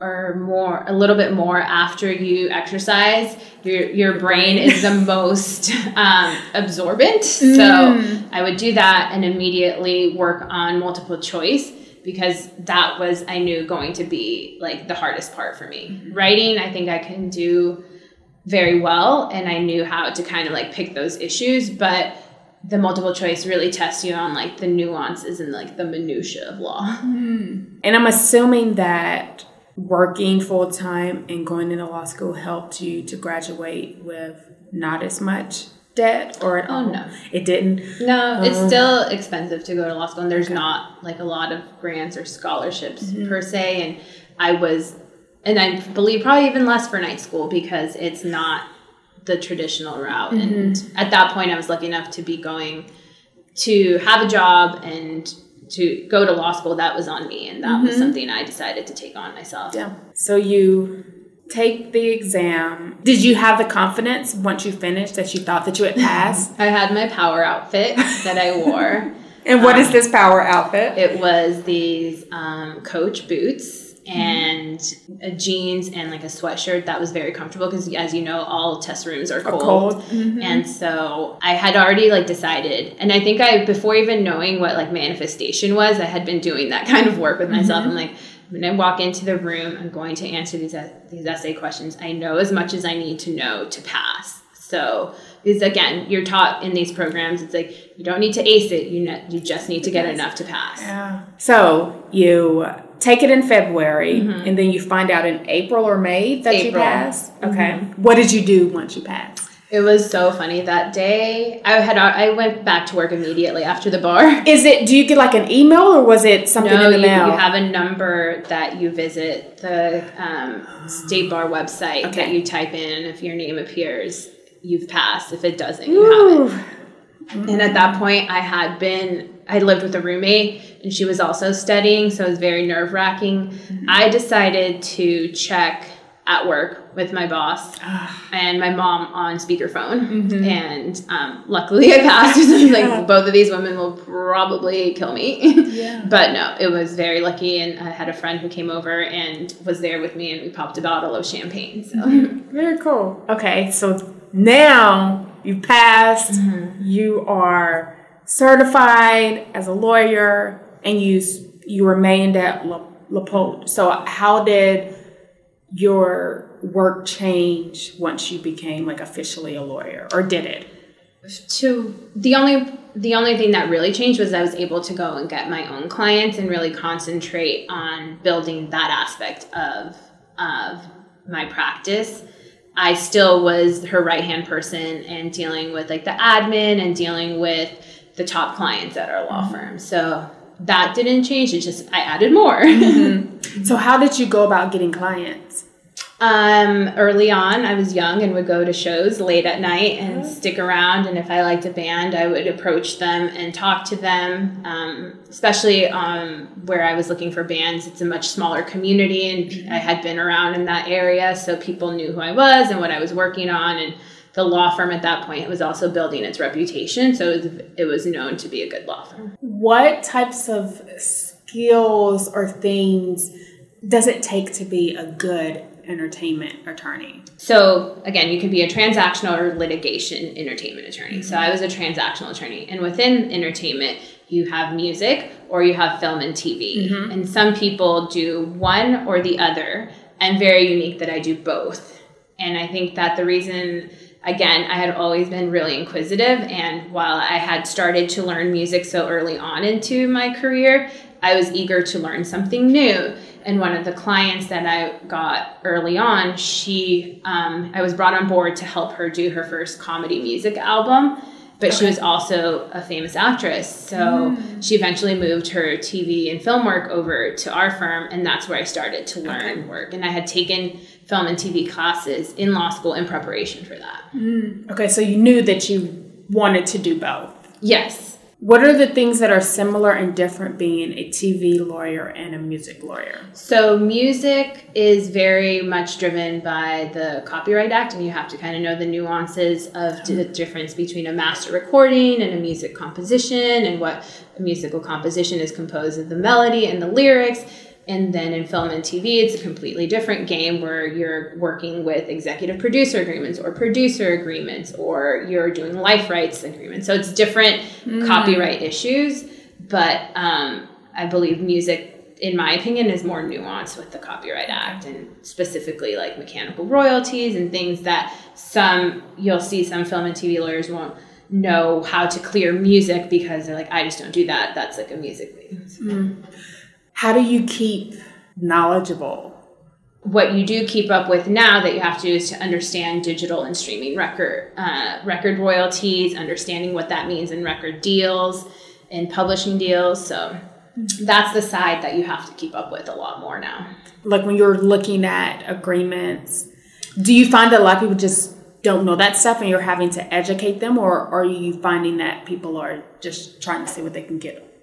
or more, a little bit more after you exercise, your your brain is the most um, absorbent. Mm. So I would do that and immediately work on multiple choice because that was I knew going to be like the hardest part for me. Mm-hmm. Writing, I think I can do very well and I knew how to kind of like pick those issues, but the multiple choice really tests you on like the nuances and like the minutia of law. Mm-hmm. And I'm assuming that working full time and going into law school helped you to graduate with not as much debt or at oh, no. It didn't? No, it's still expensive to go to law school and there's okay. not like a lot of grants or scholarships mm-hmm. per se and I was and I believe probably even less for night school because it's not the traditional route mm-hmm. and at that point I was lucky enough to be going to have a job and to go to law school, that was on me, and that was something I decided to take on myself. Yeah. So you take the exam. Did you have the confidence once you finished that you thought that you had passed? I had my power outfit that I wore. and what is this power outfit? It was these um, Coach boots and a jeans and like a sweatshirt that was very comfortable because, as you know, all test rooms are cold. cold. Mm-hmm. And so I had already like decided, and I think I before even knowing what like manifestation was, I had been doing that kind of work with myself. Mm-hmm. I'm like. When I walk into the room, I'm going to answer these these essay questions. I know as much as I need to know to pass. So, because again, you're taught in these programs, it's like you don't need to ace it. You ne- you just need to get enough to pass. Yeah. So you take it in February, mm-hmm. and then you find out in April or May that you April. passed. Mm-hmm. Okay. What did you do once you passed? It was so funny that day. I had I went back to work immediately after the bar. Is it? Do you get like an email or was it something No, in the you, mail? you have a number that you visit the um, state bar website Okay. that you type in, if your name appears, you've passed. If it doesn't, you haven't. Ooh. And at that point, I had been, I lived with a roommate and she was also studying, so it was very nerve wracking. Mm-hmm. I decided to check at work with my boss Ah. and my mom on speakerphone. Mm-hmm. And um, luckily I passed. Was like, both of these women will probably kill me. Yeah. but no, it was very lucky. And I had a friend who came over and was there with me and we popped a bottle of champagne. So. Very cool. Okay, so now you passed, Mm-hmm. you are certified as a lawyer, and you you remained at La, LaPolt. So how did your work change once you became like officially a lawyer, or did it? to the only the only thing that really changed was I was able to go and get my own clients and really concentrate on building that aspect of of my practice. I still was her right hand person and dealing with like the admin and dealing with the top clients at our law mm-hmm. firm. So that didn't change. It's just I added more. So how did you go about getting clients? Um, early on, I was young and would go to shows late at night and stick around. And if I liked a band, I would approach them and talk to them. Um, especially um, where I was looking for bands, it's a much smaller community, and I had been around in that area, so people knew who I was and what I was working on. And the law firm at that point was also building its reputation, so it was, it was known to be a good law firm. What types of skills or things does it take to be a good entertainment attorney? So again, you can be a transactional or litigation entertainment attorney. So I was a transactional attorney, and within entertainment, you have music or you have film and TV. Mm-hmm. And some people do one or the other, and very unique that I do both. And I think that the reason again, I had always been really inquisitive. And while I had started to learn music so early on into my career, I was eager to learn something new. And one of the clients that I got early on, she, um, I was brought on board to help her do her first comedy music album. But she was also a famous actress. So she eventually moved her TV and film work over to our firm. And that's where I started to learn work. And I had taken film and TV classes in law school in preparation for that. Mm. Okay, so you knew that you wanted to do both. Yes. What are the things that are similar and different being a TV lawyer and a music lawyer? So music is very much driven by the Copyright Act, and you have to kind of know the nuances of the difference between a master recording and a music composition, and what a musical composition is composed of the melody and the lyrics. And then in film and TV, it's a completely different game where you're working with executive producer agreements or producer agreements, or you're doing life rights agreements. So it's different copyright issues, but um, I believe music, in my opinion, is more nuanced with the Copyright Act and specifically like mechanical royalties and things that some you'll see some film and TV lawyers won't know how to clear music because they're like, I just don't do that. That's like a music thing. How do you keep knowledgeable? what you do keep up with now that you have to do is to understand digital and streaming record uh, record royalties, understanding what that means in record deals and publishing deals. So that's the side that you have to keep up with a lot more now. Like when you're looking at agreements, do you find that a lot of people just don't know that stuff and you're having to educate them, or are you finding that people are just trying to see what they can get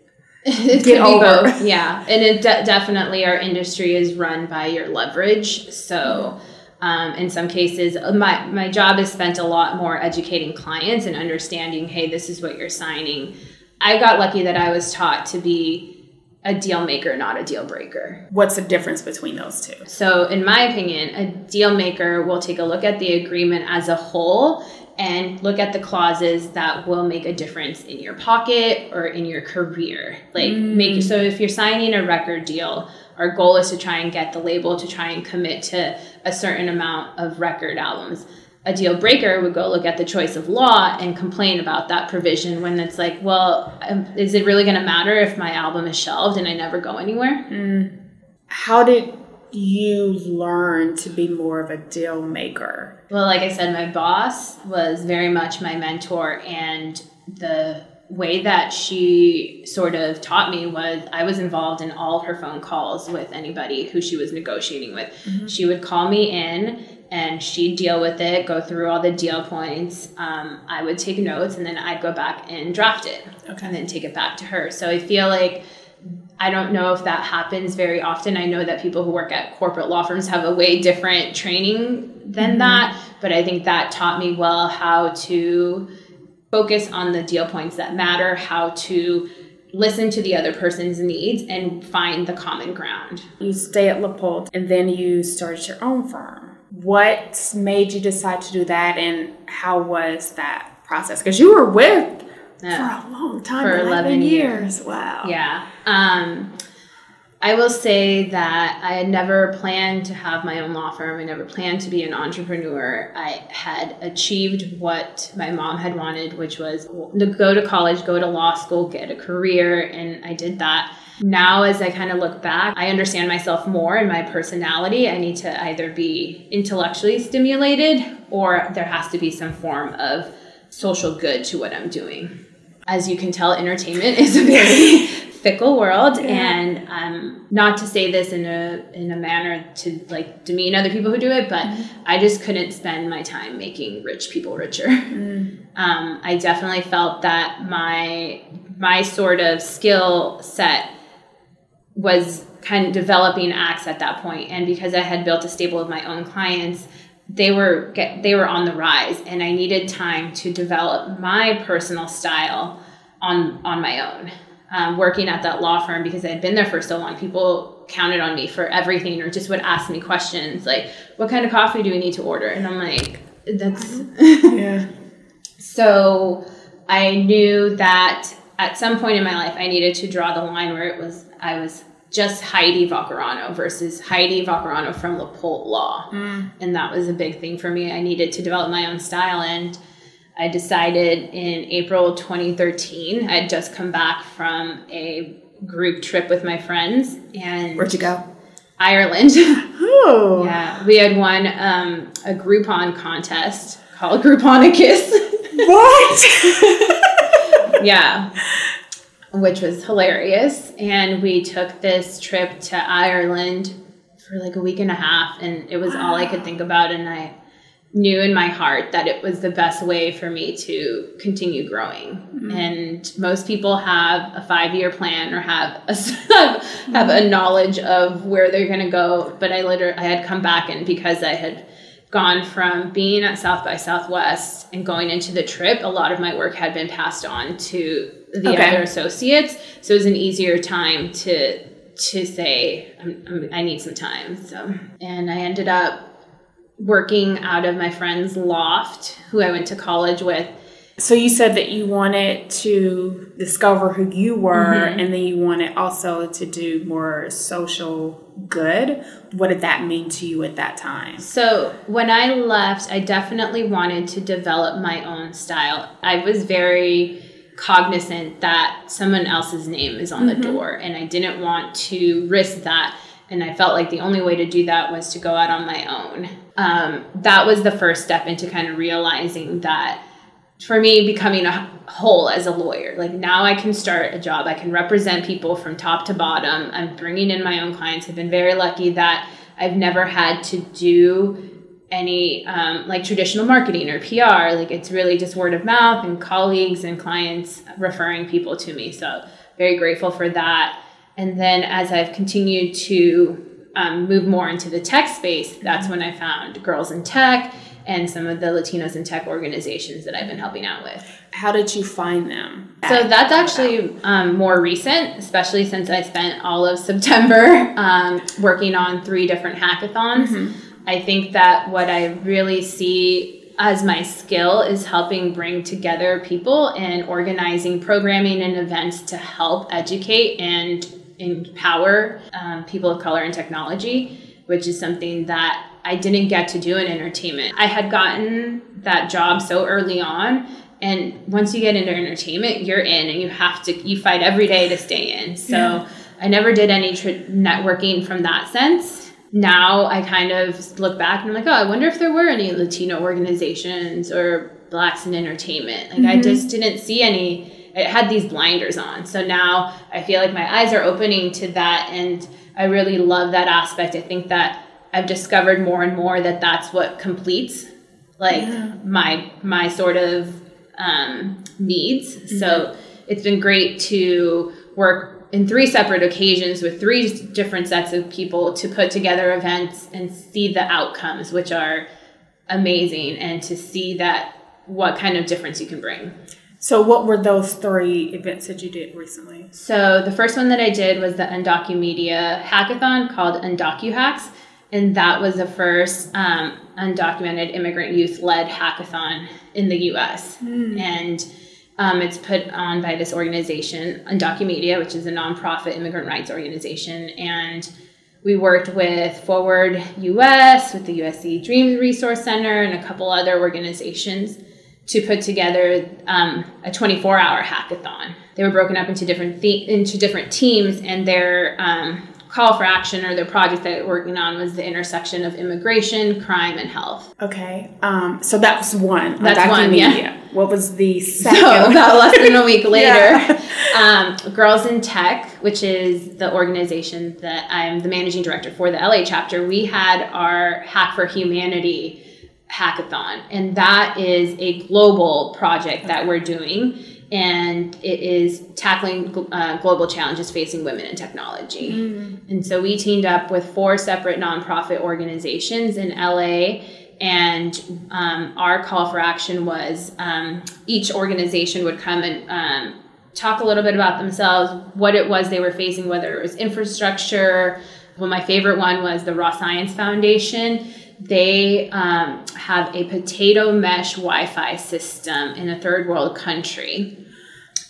it Get could be over. both, yeah. And it de- definitely our industry is run by your leverage. So, um, in some cases, uh, my my job is spent a lot more educating clients and understanding. Hey, this is what you're signing. I got lucky that I was taught to be a deal maker, not a deal breaker. What's the difference between those two? So, in my opinion, a deal maker will take a look at the agreement as a whole and look at the clauses that will make a difference in your pocket or in your career. Like, make so if you're signing a record deal, our goal is to try and get the label to try and commit to a certain amount of record albums. A deal breaker would go look at the choice of law and complain about that provision when it's like, well, um, is it really going to matter if my album is shelved and I never go anywhere? How did you learn to be more of a deal maker? Well, like I said, my boss was very much my mentor, and the way that she sort of taught me was I was involved in all her phone calls with anybody who she was negotiating with. She would call me in and she'd deal with it, go through all the deal points. Um, I would take notes and then I'd go back and draft it Okay. and then take it back to her. So I feel like I don't know if that happens very often. I know that people who work at corporate law firms have a way different training than mm-hmm. that, but I think that taught me well how to focus on the deal points that matter, how to listen to the other person's needs and find the common ground. You stay at LaPolt and then you started your own firm. What made you decide to do that and how was that process? Because you were with Yeah. for a long time For 11, 11 years. Wow. Yeah. Um, I will say that I had never planned to have my own law firm. I never planned to be an entrepreneur. I had achieved what my mom had wanted, which was to go to college, go to law school, get a career, and I did that. Now, as I kind of look back, I understand myself more and my personality. I need to either be intellectually stimulated or there has to be some form of social good to what I'm doing as you can tell, entertainment is a very fickle world, and um, not to say this in a in a manner to like demean other people who do it, but I just couldn't spend my time making rich people richer. Um, I definitely felt that my my sort of skill set was kind of developing acts at that point. And because i had built a stable of my own clients they were get, they were on the rise. And i needed time to develop my personal style on on my own um, working at that law firm because i had been there for so long people counted on me for everything or just would ask me questions like what kind of coffee do we need to order and i'm like that's Yeah. so I knew that at some point in my life, I needed to draw the line where it was I was just Heidi Vaccarino versus Heidi Vaccarino from LaPolt Law, and that was a big thing for me. I needed to develop my own style, and I decided in April 2013. I'd just come back from a group trip with my friends, and Where'd you go? Ireland. Oh. yeah, we had won um, a Groupon contest called Grouponicus. What? yeah which was hilarious and we took this trip to ireland for like a week and a half and it was all i could think about and i knew in my heart that it was the best way for me to continue growing mm-hmm. and most people have a five year plan or have a have a knowledge of where they're going to go but i literally i had come back and because i had gone from being at South by Southwest and going into the trip, a lot of my work had been passed on to the Okay. other associates. So it was an easier time to to say I'm, I'm, I need some time. So and I ended up working out of my friend's loft, who I went to college with. So you said that you wanted to discover who you were Mm-hmm. and then you wanted also to do more social good. What did that mean to you at that time? So when I left, I definitely wanted to develop my own style. I was very cognizant that someone else's name is on the door, and I didn't want to risk that. And I felt like the only way to do that was to go out on my own. Um, that was the first step into kind of realizing that for me becoming a whole as a lawyer like now i can start a job. I can represent people from top to bottom. I'm bringing in my own clients. I've been very lucky that i've never had to do any um, like traditional marketing or pr like it's really just word of mouth and colleagues and clients referring people to me. So very grateful for that. And then as I've continued to um, move more into the tech space, that's when I found Girls in Tech and some of the Latinos in Tech organizations that I've been helping out with. How did you find them? So that's actually um, more recent, especially since I spent all of September um, working on three different hackathons. Mm-hmm. I think that what I really see as my skill is helping bring together people and organizing programming and events to help educate and empower um, people of color in technology, which is something that I didn't get to do in entertainment. I had gotten that job so early on. And once you get into entertainment, you're in and you have to, you fight every day to stay in. So yeah. I never did any tr- networking from that sense. Now I kind of look back and I'm like, oh, I wonder if there were any Latino organizations or blacks in entertainment. Like mm-hmm. I just didn't see any it had these blinders on. So now I feel like my eyes are opening to that and I really love that aspect. I think that I've discovered more and more that that's what completes like yeah. my my sort of um, needs. Mm-hmm. So it's been great to work in three separate occasions with three different sets of people to put together events and see the outcomes, which are amazing, and to see that what kind of difference you can bring. So, what were those three events that you did recently? So, the first one that I did was the Undocumedia hackathon called UndocuHacks. And that was the first um, undocumented immigrant youth led hackathon in the US. Mm. And um, it's put on by this organization, Undocumedia, which is a nonprofit immigrant rights organization. And we worked with Forward US, with the USC Dreams Resource Center, and a couple other organizations to put together um, a 24 hour hackathon. They were broken up into different the- into different teams, and their um, call for action or their project that they were working on was the intersection of immigration, crime, and health. Okay, um, so that was one. That's one. Yeah. What was the second? So about less than a week later, yeah. um, Girls in Tech, which is the organization that I'm the managing director for, the LA chapter. We had our Hack for Humanity hackathon, and that is a global project that we're doing. And it is tackling uh, global challenges facing women in technology. Mm. And so we teamed up with four separate nonprofit organizations in LA and um, our call for action was um, each organization would come and um, talk a little bit about themselves, what it was they were facing, whether it was infrastructure. Well, my favorite one was the Raw Science Foundation they um, have a potato mesh Wi Fi system in a third world country.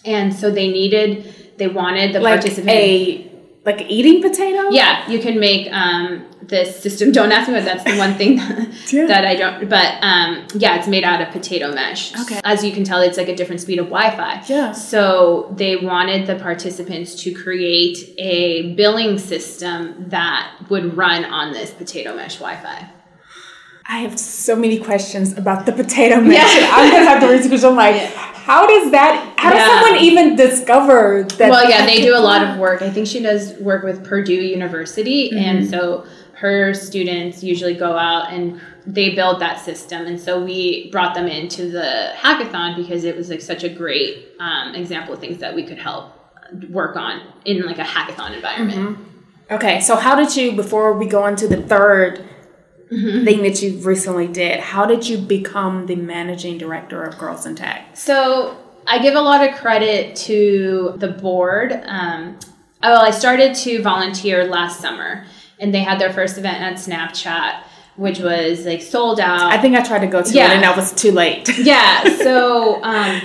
And so they needed, they wanted the like participants. A, like eating potato? Yeah, you can make um, this system. Don't ask me what that's the one thing that, that I don't, but um, yeah, it's made out of potato mesh. Okay. As you can tell, it's like a different speed of Wi Fi. Yeah. So they wanted the participants to create a billing system that would run on this potato mesh Wi Fi. I have so many questions about the potato mix. Yeah. I'm gonna have to research. I'm like, yeah. how does that? How yeah. does someone even discover that? Well, yeah, they do a lot of work. I think she does work with Purdue University, mm-hmm. and so her students usually go out and they build that system. And so we brought them into the hackathon because it was like such a great um, example of things that we could help work on in like a hackathon environment. Mm-hmm. Okay, so how did you before we go on to the third? Mm-hmm. thing that you recently did. How did you become the managing director of Girls in Tech? So I give a lot of credit to the board. Um, oh, well, I started to volunteer last summer, and they had their first event at Snapchat which was like sold out. I think I tried to go to yeah. it and that was too late. yeah. So um,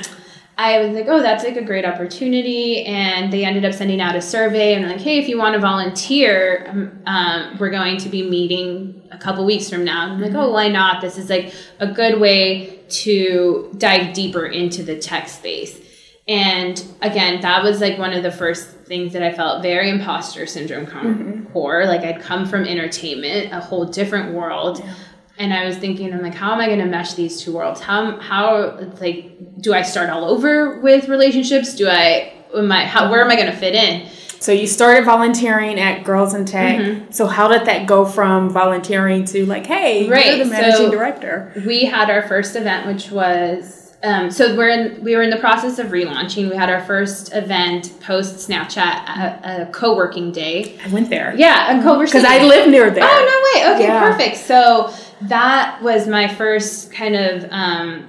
I was like, oh, that's like a great opportunity. And they ended up sending out a survey and like, hey, if you want to volunteer, um, um, we're going to be meeting a couple weeks from now. I'm like, oh, why not? This is like a good way to dive deeper into the tech space. And again, that was like one of the first things that I felt very imposter syndrome mm-hmm. core. Like I'd come from entertainment, a whole different world. Yeah and I was thinking, I'm like, how am I going to mesh these two worlds? How how like do I start all over with relationships? Do I am I how where am I going to fit in? So you started volunteering at Girls in Tech. Mm-hmm. So how did that go from volunteering to like, hey, right. you're the managing so director? We had our first event, which was um, so we're in we were in the process of relaunching. We had our first event post Snapchat, a, a co-working day. I went there. Yeah, a co-working Because I live near there. Oh no way! Okay, Yeah. perfect. So that was my first kind of um,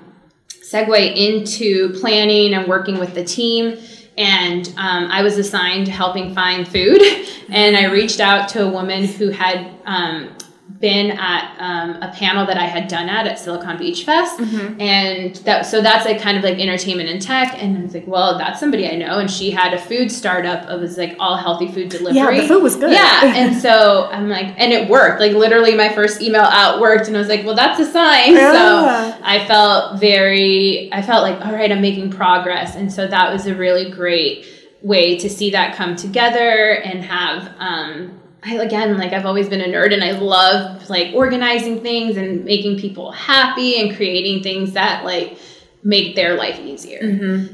segue into planning and working with the team. And um, I was assigned helping find food, and I reached out to a woman who had um, been at um, a panel that I had done at at Silicon Beach Fest, and that so that's like kind of like entertainment and tech. And I was like, well, that's somebody I know, and she had a food startup. It was like all healthy food delivery. Yeah, the food was good. Yeah, and so I'm like, and it worked. Like literally, my first email out worked, and I was like, well, that's a sign. Yeah. So I felt very, I felt like, all right, I'm making progress, and so that was a really great way to see that come together and have. Um, I, again, like I've always been a nerd, and I love like organizing things and making people happy and creating things that like make their life easier.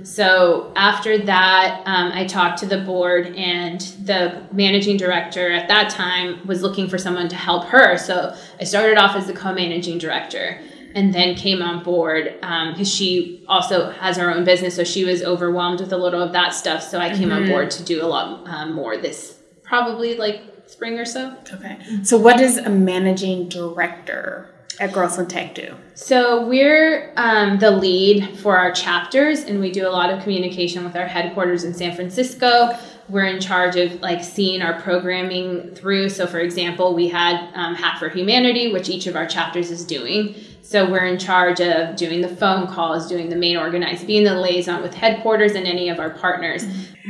So after that, um, I talked to the board, and the managing director at that time was looking for someone to help her. So I started off as the co-managing director, and then came on board because she also has her own business, so she was overwhelmed with a little of that stuff. So I came on board to do a lot um, more this probably like spring or so. Okay. So what does a managing director at Girls in Tech do? So we're um, the lead for our chapters, and we do a lot of communication with our headquarters in San Francisco. We're in charge of like seeing our programming through. So, for example, we had um, Hack for Humanity, which each of our chapters is doing. So we're in charge of doing the phone calls, doing the main organizing, being the liaison with headquarters and any of our partners.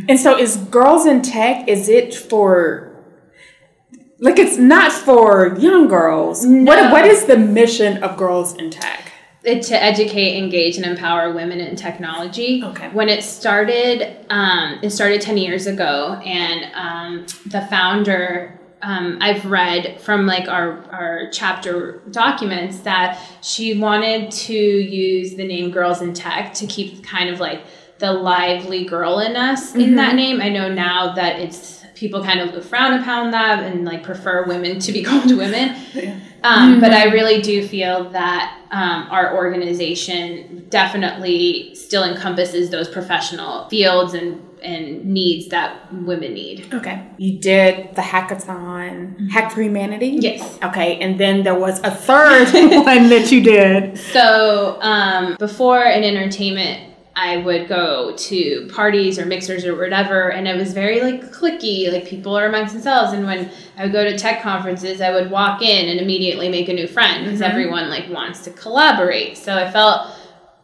And so is Girls in Tech, is it for like it's not for young girls. What what is the mission of Girls in Tech? it, to educate, engage, and empower women in technology. Okay. When it started, um, it started 10 years ago, and um, the founder, um, I've read from like our, our chapter documents that she wanted to use the name Girls in Tech to keep kind of like the lively girl in us in that name. I know now that it's people kind of frown upon that and like prefer women to be called women. Um, But I really do feel that um, our organization definitely still encompasses those professional fields and, and needs that women need. Okay. You did the hackathon, Hack for Humanity? Yes. Okay, and then there was a third one that you did. So um, before in entertainment, I would go to parties or mixers or whatever, and it was very like clicky, like people are amongst themselves. And when I would go to tech conferences, I would walk in and immediately make a new friend because everyone like wants to collaborate. So I felt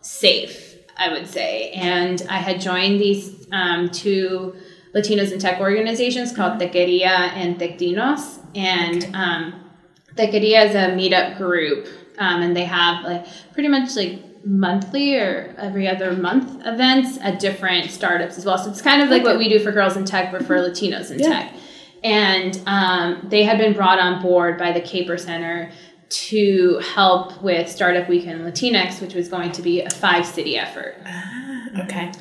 safe, I would say. And I had joined these um, two Latinos in tech organizations called Techqueria and Tectinos. And um, Techqueria is a meetup group, um, and they have like pretty much like monthly or every other month events at different startups as well. So it's kind of like what we do for girls in tech, but for Latinos in Yeah. tech. And um, they had been brought on board by the Kapor Center to help with Startup Weekend Latinx, which was going to be a five city effort. Ah, Okay.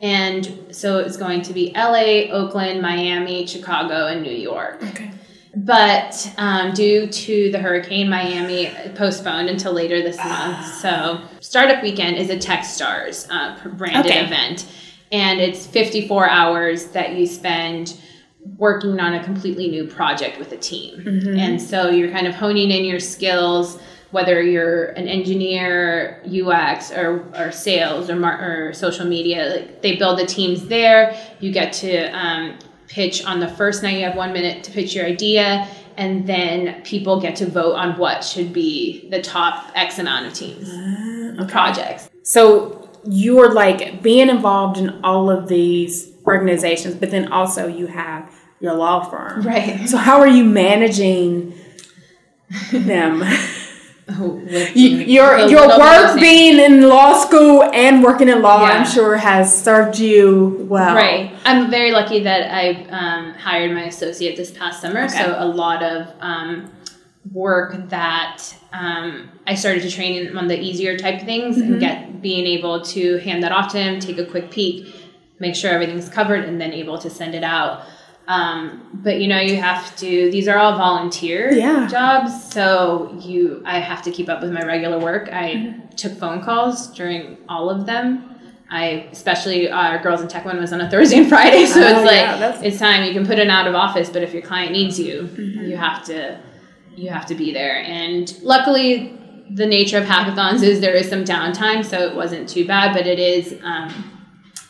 And so it was going to be LA, Oakland, Miami, Chicago, and New York. Okay. But um, due to the hurricane, Miami postponed until later this month. So, Startup Weekend is a TechStars uh, branded Okay. event, and it's 54 hours that you spend working on a completely new project with a team. And so, you're kind of honing in your skills, whether you're an engineer, UX, or, or sales, or, mar- or social media. Like they build the teams there. You get to um, pitch on the first night. You have one minute to pitch your idea, and then people get to vote on what should be the top X amount of teams, ah, projects. So you're like being involved in all of these organizations, but then also you have your law firm. Right. So how are you managing them? You, your your little bit of work being in law school and working in law, Yeah. I'm sure, has served you well. Right. I'm very lucky that I um, hired my associate this past summer. Okay. So a lot of um, work that um, I started to train him on the easier type things Mm-hmm. and get being able to hand that off to him, take a quick peek, make sure everything's covered, and then able to send it out. Um, but you know, you have to. These are all volunteer Yeah. jobs, so you. I have to keep up with my regular work. I took phone calls during all of them. I especially our girls in tech one was on a Thursday and Friday, so Oh, it's like yeah, that's- it's time you can put it out of office. But if your client needs you, you have to you have to be there. And luckily, the nature of hackathons is there is some downtime, so it wasn't too bad. But it is um,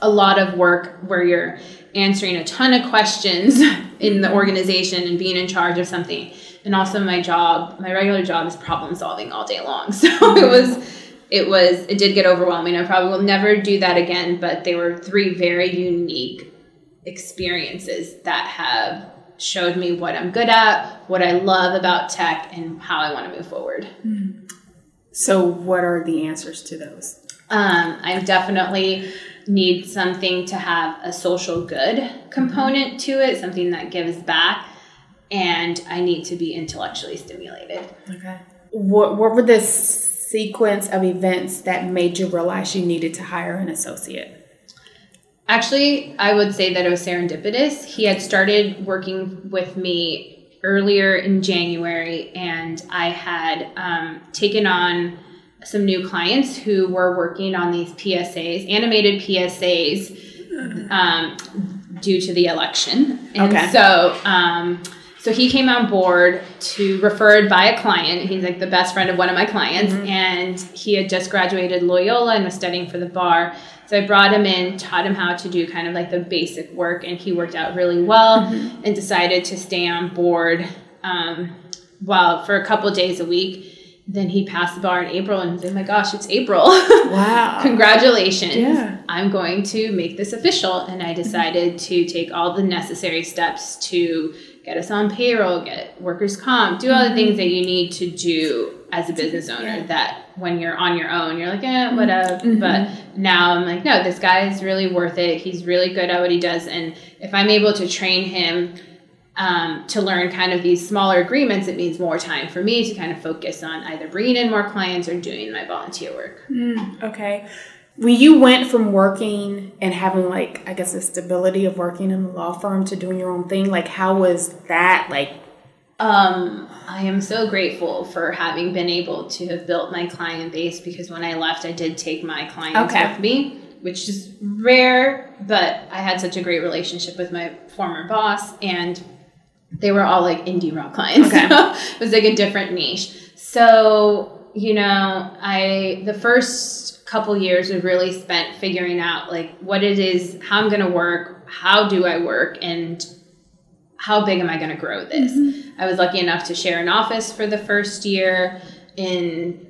a lot of work where you're answering a ton of questions in the organization and being in charge of something. And also, my job, my regular job, is problem solving all day long. So it was. It was. It did get overwhelming. I probably will never do that again. But they were three very unique experiences that have showed me what I'm good at, what I love about tech, and how I want to move forward. So, what are the answers to those? Um, I definitely need something to have a social good component to it, something that gives back, and I need to be intellectually stimulated. Okay. What What were the sequence of events that made you realize you needed to hire an associate? Actually, I would say that it was serendipitous. He had started working with me earlier in January, and I had um, taken on some new clients who were working on these PSAs, animated PSAs, um, due to the election. And Okay. so, um, so he came on board to referred by a client. He's like the best friend of one of my clients, and he had just graduated Loyola and was studying for the bar. So I brought him in, taught him how to do kind of like the basic work, and he worked out really well and decided to stay on board. Um, well, for a couple days a week. Then he passed the bar in April, and he's like, "My gosh, it's April! Wow. Congratulations! Yeah. I'm going to make this official." And I mm-hmm. decided to take all the necessary steps to get us on payroll, get workers' comp, do all the mm-hmm. things that you need to do as a business owner. That when you're on your own, you're like, "Eh, mm-hmm. whatever." But now I'm like, "No, this guy is really worth it. He's really good at what he does, and if I'm able to train him." Um, to learn kind of these smaller agreements, it means more time for me to kind of focus on either bringing in more clients or doing my volunteer work. Okay. When you went from working and having like I guess the stability of working in a law firm to doing your own thing, like how was that like Um, I am so grateful for having been able to have built my client base because when I left, I did take my clients Okay. with me, which is rare, but I had such a great relationship with my former boss and they were all like indie rock clients. Okay. So it was like a different niche. So, you know, I, the first couple years were really spent figuring out like what it is, how I'm going to work, how do I work, and how big am I going to grow this? I was lucky enough to share an office for the first year. In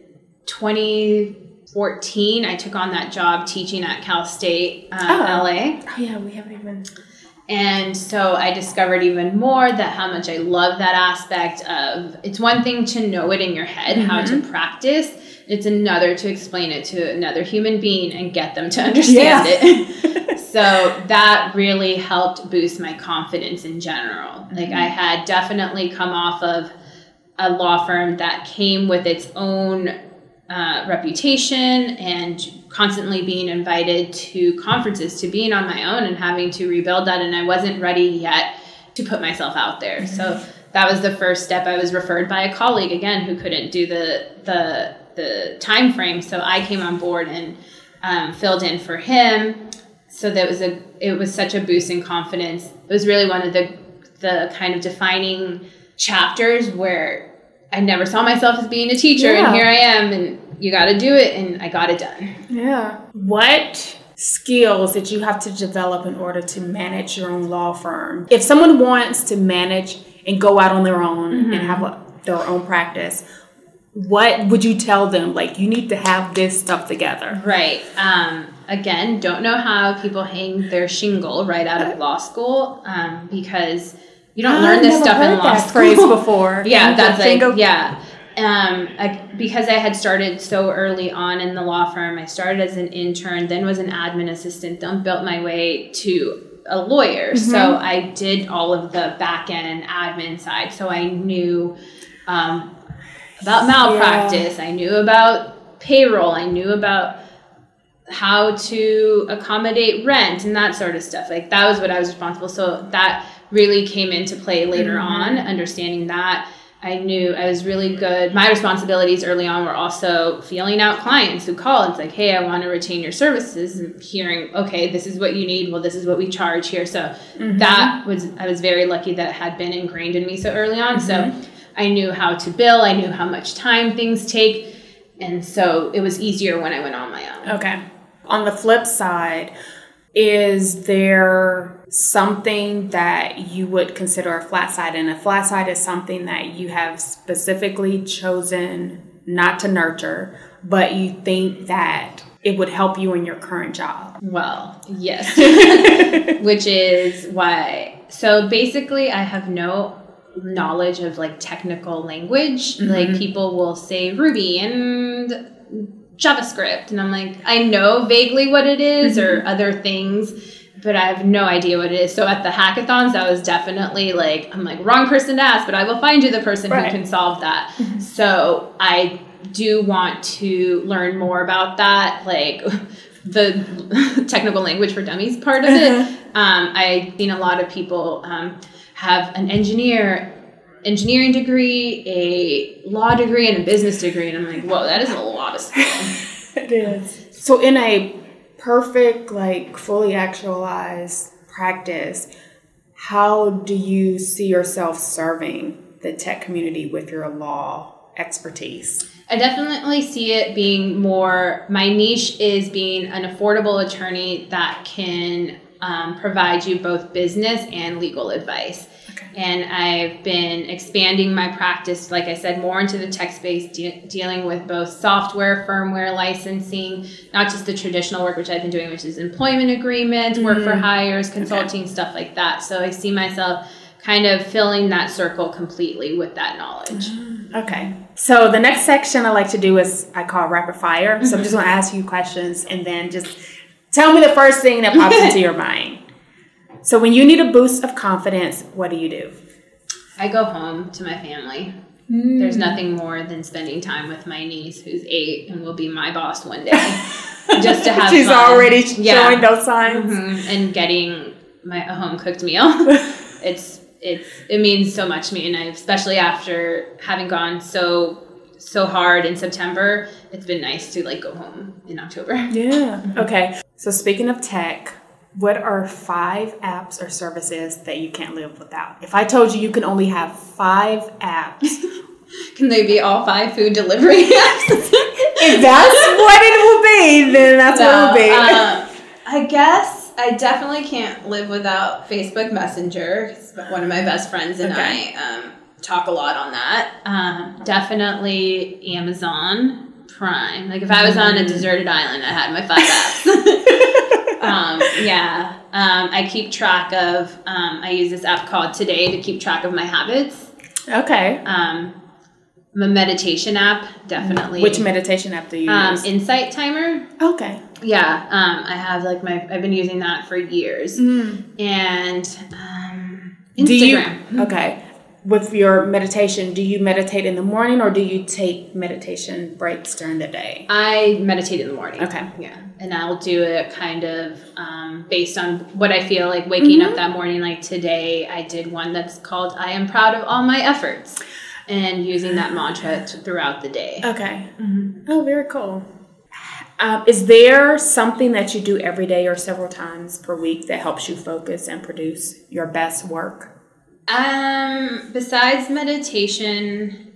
2014, I took on that job teaching at Cal State, uh, Oh. LA. Oh yeah, we haven't even And so I discovered even more that how much I love that aspect of it's one thing to know it in your head, how to practice. It's another to explain it to another human being and get them to understand Yeah. it. so that really helped boost my confidence in general. Like I had definitely come off of a law firm that came with its own uh, reputation and constantly being invited to conferences, to being on my own and having to rebuild that. And I wasn't ready yet to put myself out there. So that was the first step. I was referred by a colleague again who couldn't do the the the time frame. So I came on board and um, filled in for him. So that was a it was such a boost in confidence. It was really one of the the kind of defining chapters where I never saw myself as being a teacher, Yeah. and here I am, and you got to do it, and I got it done. Yeah. What skills did you have to develop in order to manage your own law firm? If someone wants to manage and go out on their own and have a, their own practice, what would you tell them? Like, you need to have this stuff together. Right. Um, again, don't know how people hang their shingle right out of law school um, because you don't learn this stuff in law school. phrase before. yeah, that's your like yeah. Um, I, because I had started so early on in the law firm, I started as an intern, then was an admin assistant, then built my way to a lawyer. Mm-hmm. So I did all of the back end admin side. So I knew um, about malpractice. I knew about payroll. I knew about how to accommodate rent and that sort of stuff. Like that was what I was responsible. So that really came into play later on, understanding that. I knew I was really good. My responsibilities early on were also feeling out clients who call. It's like, hey, I want to retain your services, and hearing, okay, this is what you need. Well, this is what we charge here. So mm-hmm. that was I was very lucky that it had been ingrained in me so early on. So mm-hmm. I knew how to bill. I knew how much time things take, and so it was easier when I went on my own. Okay. On the flip side, is there something that you would consider a flat side? And a flat side is something that you have specifically chosen not to nurture, but you think that it would help you in your current job. Well, yes. Which is why. So basically, I have no knowledge of like technical language. Mm-hmm. Like people will say Ruby and JavaScript, and I'm like, I know vaguely what it is or mm-hmm. other things. But I have no idea what it is. So at the hackathons, that was definitely like, I'm like, wrong person to ask, but I will find you the person Right. who can solve that. So I do want to learn more about that, like the technical language for dummies part of it. Um, I've seen a lot of people um, have an engineer engineering degree, a law degree, and a business degree, and I'm like, whoa, that is a lot of stuff. It is. So, in a perfect, like fully actualized practice, how do you see yourself serving the tech community with your law expertise? I definitely see it being more. My niche is being an affordable attorney that can um, provide you both business and legal advice. And I've been expanding my practice, like I said, more into the tech space, de- dealing with both software, firmware licensing, not just the traditional work which I've been doing, which is employment agreements, work for mm-hmm. hires, consulting, stuff like that. So I see myself kind of filling that circle completely with that knowledge. Ah, okay. So, the next section I like to do is I call rapid fire. So, I'm just mm-hmm. going to ask you questions and then just tell me the first thing that pops into your mind. So, when you need a boost of confidence, what do you do? I go home to my family. There's nothing more than spending time with my niece, who's eight and will be my boss one day, just to have. She's fun. already Yeah. showing those signs. Mhm. and getting my home cooked meal. it's it's it means so much to me, and I especially after having gone so so hard in September, it's been nice to like go home in October. Yeah. Okay. So speaking of tech, what are five apps or services that you can't live without? If I told you you can only have five apps, Can they be all five food delivery apps? if that's what it will be, then that's what it will be. uh, I guess I definitely can't live without Facebook Messenger. One of my best friends and Okay. I um, talk a lot on that. Um, definitely Amazon Prime. Like if I was on a deserted island, I had my five apps. Um, yeah, um, I keep track of. Um, I use this app called Today to keep track of my habits. okay. Um, a meditation app, definitely. Which meditation app do you um, use? Insight Timer. okay. Yeah, um, I have like my I've been using that for years, and um, Do you Instagram. okay? With your meditation, do you meditate in the morning or do you take meditation breaks during the day? I meditate in the morning. Okay. Yeah, and I'll do it kind of um, based on what I feel like waking Mm-hmm. up that morning. Like today, I did one that's called "I am proud of all my efforts," and using that mantra throughout the day. Okay. Oh, very cool. Um, is there something that you do every day or several times per week that helps you focus and produce your best work? Um, besides meditation,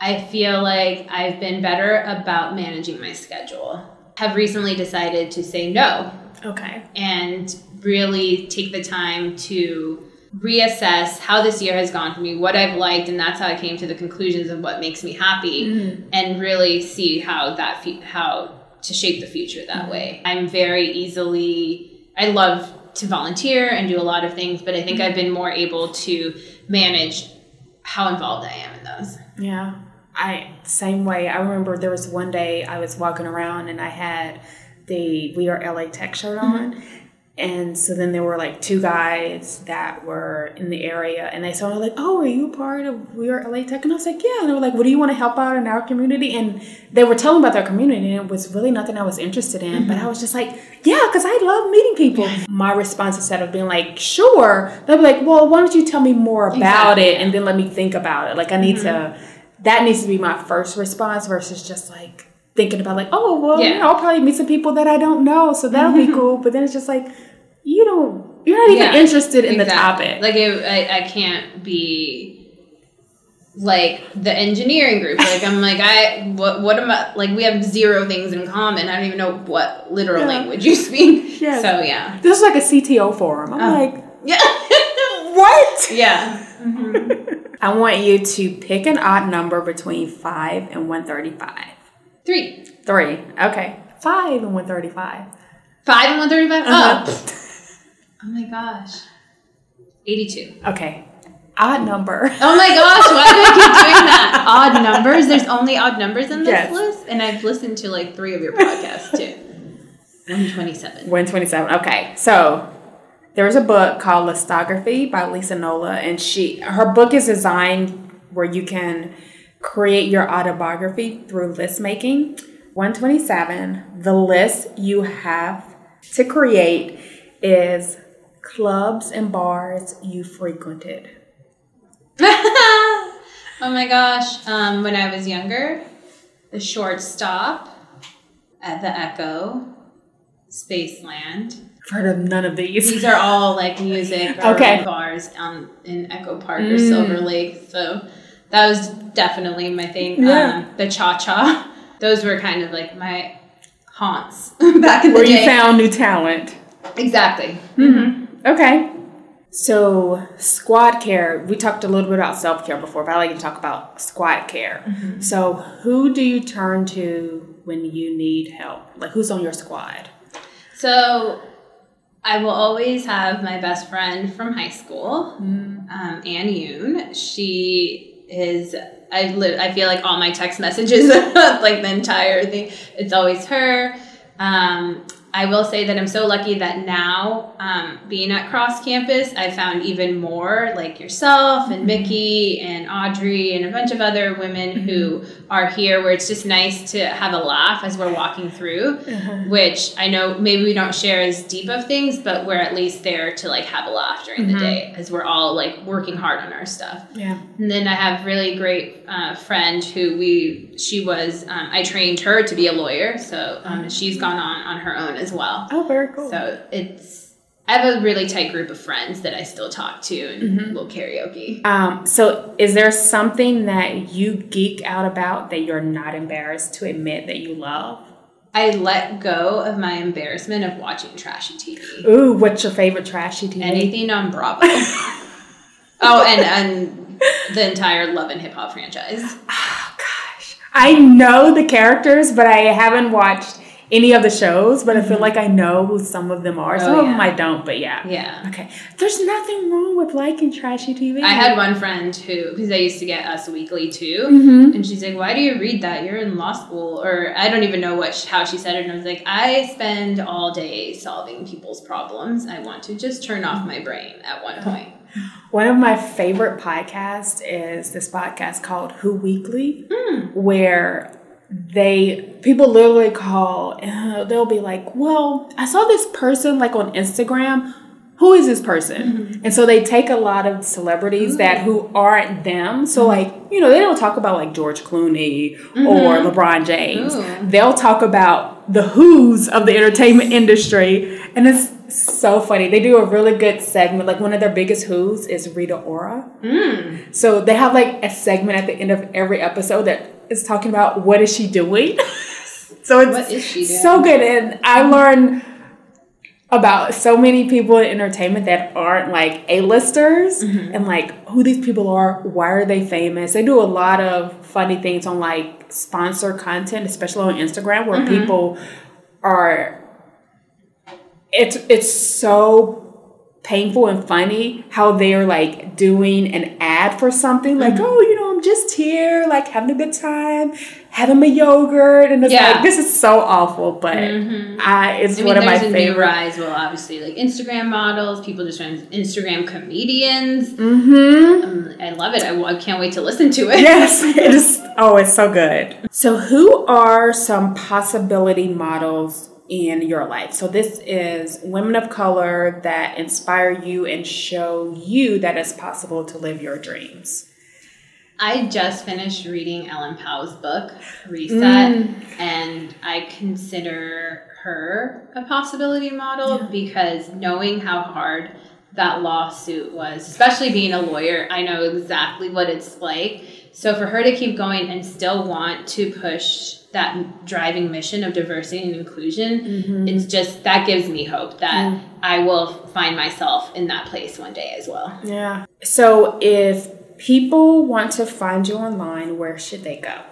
I feel like I've been better about managing my schedule. Have recently decided to say no Okay. and really take the time to reassess how this year has gone for me, what I've liked, and that's how I came to the conclusions of what makes me happy, and really see how that fe- how to shape the future that way. I'm very easily. I love to volunteer and do a lot of things, but I think I've been more able to manage how involved I am in those. Yeah. I same way. I remember there was one day I was walking around and I had the We Are LA Tech shirt mm-hmm. on. And so then there were like two guys that were in the area and they saw me like, Oh, are you part of We Are LA Tech? And I was like, Yeah. And they were like, What do you want to help out in our community? And they were telling about their community and it was really nothing I was interested in. Mm-hmm. But I was just like, Yeah, because I love meeting people. My response instead of being like, Sure, they'll be like, Well, why don't you tell me more about Exactly. it and then let me think about it? Like I need to Mm-hmm. that needs to be my first response versus just like thinking about like, oh well, you Yeah. know, I'll probably meet some people that I don't know, so that'll be cool. But then it's just like you don't, you're not even Yeah, interested in the topic. Like it, I, I can't be like the engineering group. Like I'm like I what what am I like? We have zero things in common. I don't even know what literal Yeah. language you speak. So yeah, this is like a CTO forum. I'm Oh. like, yeah, what? yeah. I want you to pick an odd number between five and one thirty-five. Three, Three. Okay. Five and one thirty-five. five, and one thirty-five. Uh-huh. Oh, oh my gosh, eighty-two. Okay. Odd number. Oh my gosh, why do I keep doing that? Odd numbers. There's only odd numbers in this Yes. list, and I've listened to like three of your podcasts too. One twenty-seven. 127. Okay. So there's a book called Listography by Lisa Nola, and she her book is designed where you can create your autobiography through list making. 127. The list you have to create is clubs and bars you frequented. oh my gosh. Um, when I was younger, the short stop at the Echo, Spaceland. I've heard of none of these. These are all like music or Okay. bars um, in Echo Park or Mm. Silver Lake. So that was definitely my thing. Yeah. Um, the Cha Cha. Those were kind of like my haunts back in Where the day. Where you found new talent. exactly. Okay. So, squad care, we talked a little bit about self care before, but I like to talk about squad care. So, who do you turn to when you need help? Like, who's on your squad? So I will always have my best friend from high school, um, Ann Yoon. She is. I li- I feel like all my text messages, like the entire thing, it's always her. Um, I will say that I'm so lucky that now, um, being at Cross Campus, I found even more like yourself and Mickey and Audrey and a bunch of other women who are here where it's just nice to have a laugh as we're walking through, which I know maybe we don't share as deep of things, but we're at least there to like have a laugh during the day as we're all like working hard on our stuff. Yeah. And then I have really great uh, friend who we she was um, I trained her to be a lawyer, so um, she's gone on on her own as well. Oh, very cool. So it's I have a really tight group of friends that I still talk to and will karaoke. um, so, is there something that you geek out about that you're not embarrassed to admit that you love? I let go of my embarrassment of watching trashy TV. Ooh, what's your favorite trashy TV? Anything on Bravo. oh, and and the entire Love and Hip Hop franchise. Oh, gosh. I know the characters, but I haven't watched any of the shows, but I feel mm-hmm. like I know who some of them are. Some Oh, of them. I don't, but yeah. Yeah. Okay. There's nothing wrong with liking trashy TV. I had one friend who, because I used to get Us Weekly too, Mhm. and she's like, "Why do you read that? You're in law school." Or I don't even know what how she said it, and I was like, "I spend all day solving people's problems. I want to just turn off my brain at one uh-huh. point." One of my favorite podcasts is this podcast called Who Weekly, hmm. where they people literally call uh, they'll be like, "Well, I saw this person like on Instagram. Who is this person?" Mm-hmm. And so they take a lot of celebrities that who aren't them. So mm-hmm. like, you know, they don't talk about like George Clooney mm-hmm. or LeBron James. Ooh. They'll talk about the who's of the entertainment industry and it's so funny. They do a really good segment. Like one of their biggest who's is Rita Ora. Mm. So they have like a segment at the end of every episode that is talking about what is she doing. so it's What is she doing? so good, and I learned about so many people in entertainment that aren't like A-listers Mm-hmm. and like who these people are, why are they famous? They do a lot of funny things on like sponsor content, especially on Instagram, where Mm-hmm. people are it's it's so painful and funny how they're like doing an ad for something like oh you just here, like having a good time, having my yogurt, and it's Yeah. like this is so awful, but I it's I mean, one of my a new favorite. rise. Well, obviously, like Instagram models, people just trying Instagram comedians. Mm-hmm. Um, I love it. I, I can't wait to listen to it. Yes, it is. Oh, it's so good. So, who are some possibility models in your life? So, this is women of color that inspire you and show you that it's possible to live your dreams. I just finished reading Ellen Pao's book, Reset, Mm. and I consider her a possibility model because knowing how hard that lawsuit was, especially being a lawyer, I know exactly what it's like. So for her to keep going and still want to push that driving mission of diversity and inclusion, Mm-hmm. it's just that gives me hope that I will find myself in that place one day as well. Yeah. So, if people want to find you online, where should they go?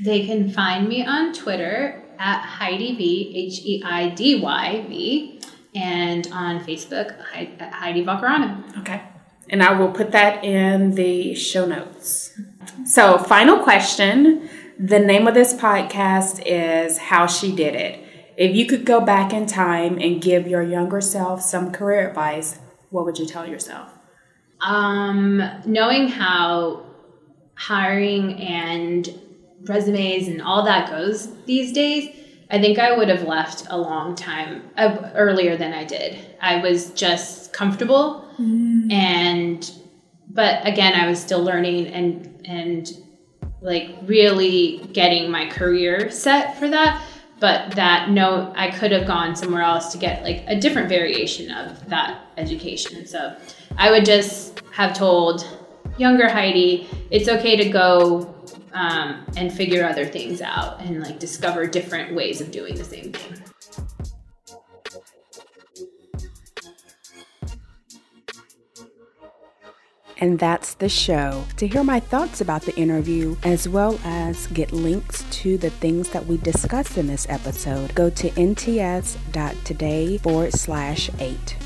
They can find me on Twitter at Heidi V, H E I D Y V, and on Facebook at Heidi Vaccarino. Okay. And I will put that in the show notes. So, final question. The name of this podcast is How She Did It. If you could go back in time and give your younger self some career advice, what would you tell yourself? Um, knowing how hiring and resumes and all that goes these days, I think I would have left a long time uh, earlier than I did. I was just comfortable and but again I was still learning and and like really getting my career set for that. But that no I could have gone somewhere else to get like a different variation of that education. So I would just have told younger Heidi it's okay to go um, and figure other things out and like discover different ways of doing the same thing And that's the show. To hear my thoughts about the interview, as well as get links to the things that we discussed in this episode, go to nts.today forward slash eight.